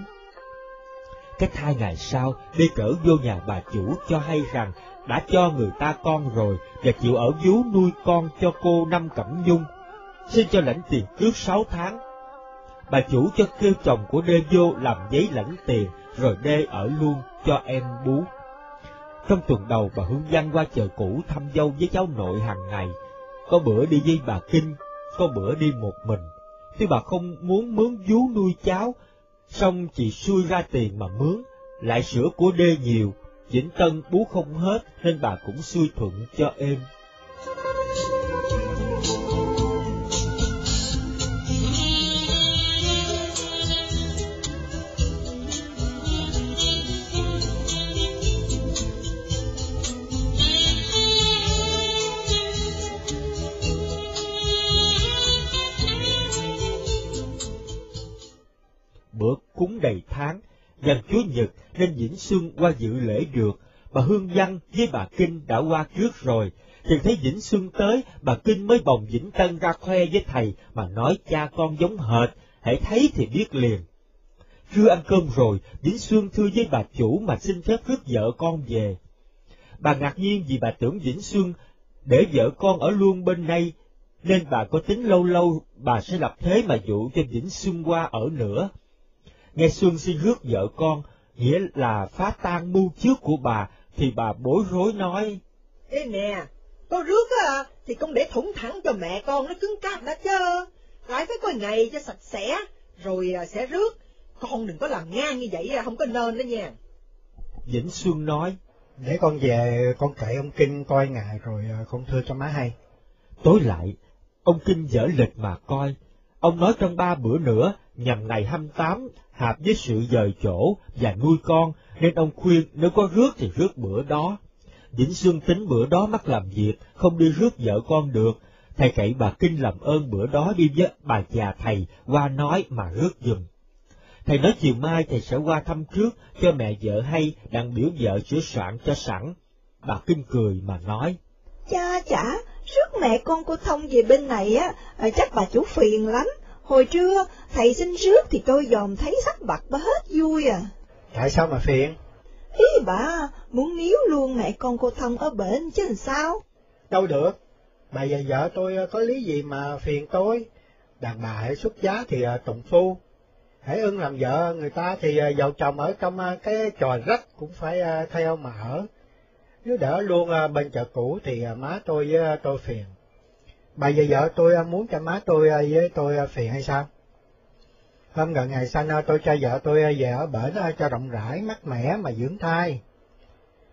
Cách hai ngày sau, Đê cỡ vô nhà bà chủ cho hay rằng đã cho người ta con rồi và chịu ở vú nuôi con cho cô Năm Cẩm Nhung, xin cho lãnh tiền trước sáu tháng. Bà chủ cho kêu chồng của Đê vô làm giấy lãnh tiền, rồi Đê ở luôn cho em bú. Trong tuần đầu bà Hương Văn qua chợ cũ thăm dâu với cháu nội hàng ngày, có bữa đi với bà Kinh, có bữa đi một mình. Tuy bà không muốn mướn vú nuôi cháu, xong chị xui ra tiền mà mướn, lại sữa của đê nhiều, Vĩnh Tân bú không hết nên bà cũng xui thuận cho êm. Cúng đầy tháng, dành Chúa Nhật nên Vĩnh Xuân qua dự lễ được, bà Hương Văn với bà Kinh đã qua trước rồi, thì thấy Vĩnh Xuân tới, bà Kinh mới bồng Vĩnh Tân ra khoe với thầy mà nói cha con giống hệt, hãy thấy thì biết liền. Trưa ăn cơm rồi, Vĩnh Xuân thưa với bà chủ mà xin phép rước vợ con về. Bà ngạc nhiên vì bà tưởng Vĩnh Xuân để vợ con ở luôn bên đây, nên bà có tính lâu lâu bà sẽ lập thế mà dụ cho Vĩnh Xuân qua ở nữa. Nghe Xuân xin rước vợ con, nghĩa là phá tan mưu trước của bà, thì bà bối rối nói. Ê nè, có rước á, thì con để thủng thẳng cho mẹ con nó cứng cáp đã chứ. Lại phải coi ngày cho sạch sẽ, rồi à, sẽ rước. Con đừng có làm ngang như vậy, không có nên đó nha. Vĩnh Xuân nói. Để con về, con kệ ông Kinh coi ngài rồi à, con thưa cho má hay. Tối lại, Ông Kinh dở lịch mà coi. Ông nói trong ba bữa nữa, nhằm ngày 28, hạp với sự dời chỗ và nuôi con, nên ông khuyên nếu có rước thì rước bữa đó. Vĩnh Xương tính bữa đó mắc làm việc, không đi rước vợ con được. Thầy cậy bà Kinh làm ơn bữa đó đi với bà già thầy qua nói mà rước dùm. Thầy nói chiều mai thầy sẽ qua thăm trước cho mẹ vợ hay đang biểu vợ sửa soạn cho sẵn. Bà Kinh cười mà nói. Cha chả, rước mẹ con cô Thông về bên này á, chắc bà chủ phiền lắm. Hồi trưa, thầy xin rước thì tôi dòm thấy sắc bạc bà hết vui à. Tại sao mà phiền? Ý bà, muốn níu luôn mẹ con cô Thông ở bển chứ làm sao? Đâu được, bà và vợ tôi có lý gì mà phiền tôi? Đàn bà hãy xuất giá thì à, tụng phu, hãy ưng làm vợ người ta thì à, giàu chồng ở trong cái trò rách cũng phải theo mà ở. Nếu đỡ luôn bên chợ cũ thì má tôi với tôi phiền. Bà giờ vợ tôi à, muốn cho má tôi à, với tôi à, phiền hay sao? Hôm gần ngày sanh tôi cho vợ tôi về ở bển cho rộng rãi, mát mẻ mà dưỡng thai.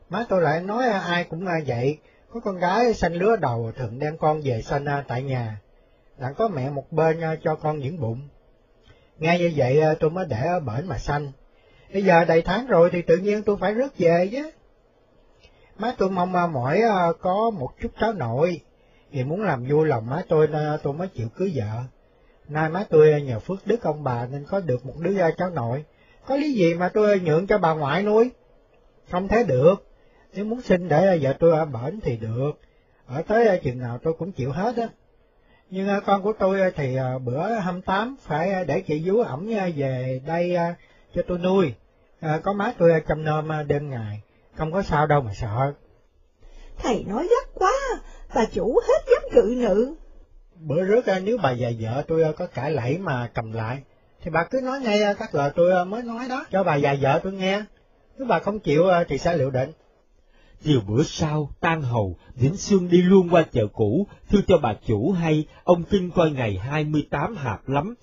Má tôi lại nói ai cũng vậy, có con gái sanh lứa đầu thường đem con về sanh tại nhà, đặng có mẹ một bên cho con dưỡng bụng. Nghe như vậy tôi mới để ở bển mà sanh. Bây giờ đầy tháng rồi thì tự nhiên tôi phải rước về chứ. Má tôi mong mỏi có một chút cháu nội, vì muốn làm vui lòng má tôi tôi mới chịu cưới vợ. Nay má tôi nhờ phước đức ông bà nên có được một đứa cháu nội. Có lý gì mà tôi nhượng cho bà ngoại nuôi? Không thế được. Nếu muốn sinh để vợ tôi ở bển thì được. Ở tới chừng nào tôi cũng chịu hết á. Nhưng à, con của tôi à, thì à, bữa 28 phải để chị vú ẩm về đây cho tôi nuôi. Có má tôi chăm nom đêm ngày. Không có sao đâu mà sợ. Thầy nói gắt quá, bà chủ hết dám cự nữ bữa rước nếu bà và vợ tôi có cãi lẫy mà cầm lại, thì bà cứ nói ngay các lời tôi mới nói đó, cho bà và vợ tôi nghe. Nếu bà không chịu thì sẽ liệu định. Chiều bữa sau, tan hầu, Vĩnh Xuân đi luôn qua chợ cũ, thưa cho bà chủ hay, ông Kinh coi ngày 28 hạp lắm.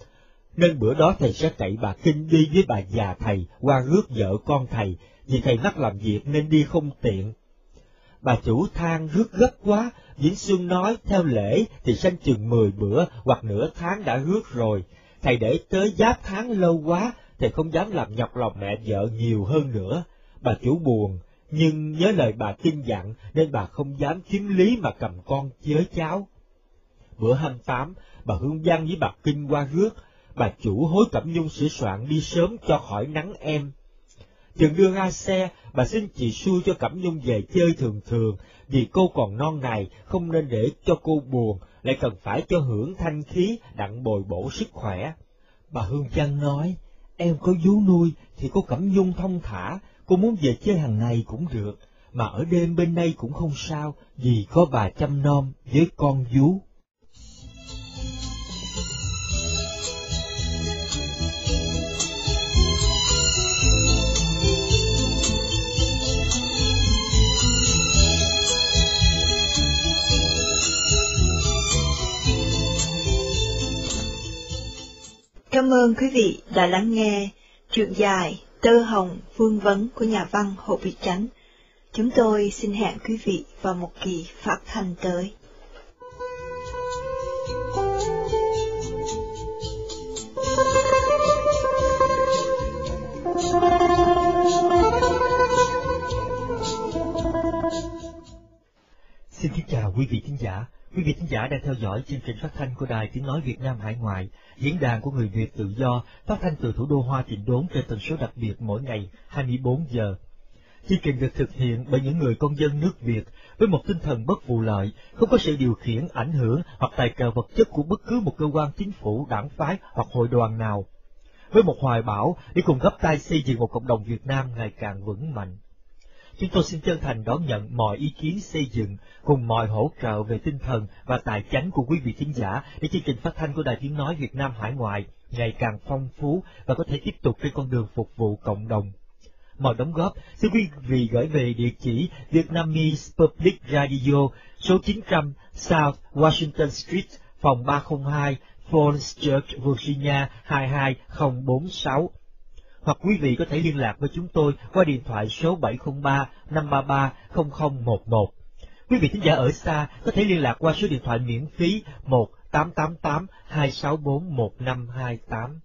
Nên bữa đó thầy sẽ cậy bà Kinh đi với bà già thầy qua rước vợ con thầy, vì thầy mắc làm việc nên đi không tiện. Bà chủ than rước gấp quá, Vĩnh Xuân nói theo lễ thì sanh chừng mười bữa hoặc nửa tháng đã rước rồi, thầy để tới giáp tháng lâu quá, thầy không dám làm nhọc lòng mẹ vợ nhiều hơn nữa. Bà chủ buồn, nhưng nhớ lời bà kinh dặn nên bà không dám kiếm lý mà cầm con chới cháu. Bữa hăm tám, bà Hương giang với bà Kinh qua rước, bà chủ hối cẩm nhung sửa soạn đi sớm cho khỏi nắng em. Chừng đưa ra xe, bà xin chị xui cho Cẩm Nhung về chơi thường thường, vì cô còn non này, không nên để cho cô buồn, lại cần phải cho hưởng thanh khí, đặng bồi bổ sức khỏe. Bà Hương chân nói, em có vú nuôi thì cô Cẩm Nhung thông thả, cô muốn về chơi hàng ngày cũng được, mà ở đêm bên đây cũng không sao, vì có bà chăm nom với con vú. Cảm ơn quý vị đã lắng nghe truyện dài Tơ Hồng Vương Vấn của nhà văn Hồ Việt Chánh. Chúng tôi xin hẹn quý vị vào một kỳ phát thanh tới. Xin kính chào quý vị khán giả. Quý vị khán giả đang theo dõi chương trình phát thanh của Đài Tiếng Nói Việt Nam Hải Ngoại, diễn đàn của người Việt tự do, phát thanh từ thủ đô Hoa Tịnh Đốn trên tần số đặc biệt mỗi ngày 24 giờ. Chương trình được thực hiện bởi những người công dân nước Việt với một tinh thần bất vụ lợi, không có sự điều khiển, ảnh hưởng hoặc tài trợ vật chất của bất cứ một cơ quan chính phủ, đảng phái hoặc hội đoàn nào. Với một hoài bão để cùng gấp tay xây dựng một cộng đồng Việt Nam ngày càng vững mạnh. Chúng tôi xin chân thành đón nhận mọi ý kiến xây dựng cùng mọi hỗ trợ về tinh thần và tài chánh của quý vị khán giả để chương trình phát thanh của Đài Tiếng Nói Việt Nam hải ngoại ngày càng phong phú và có thể tiếp tục trên con đường phục vụ cộng đồng. Mọi đóng góp xin quý vị gửi về địa chỉ Vietnamese Public Radio số 900 South Washington Street, phòng 302, Falls Church, Virginia 22046 hoặc quý vị có thể liên lạc với chúng tôi qua điện thoại số 703 533 0011. Quý vị thính giả ở xa có thể liên lạc qua số điện thoại miễn phí 1888 264 1528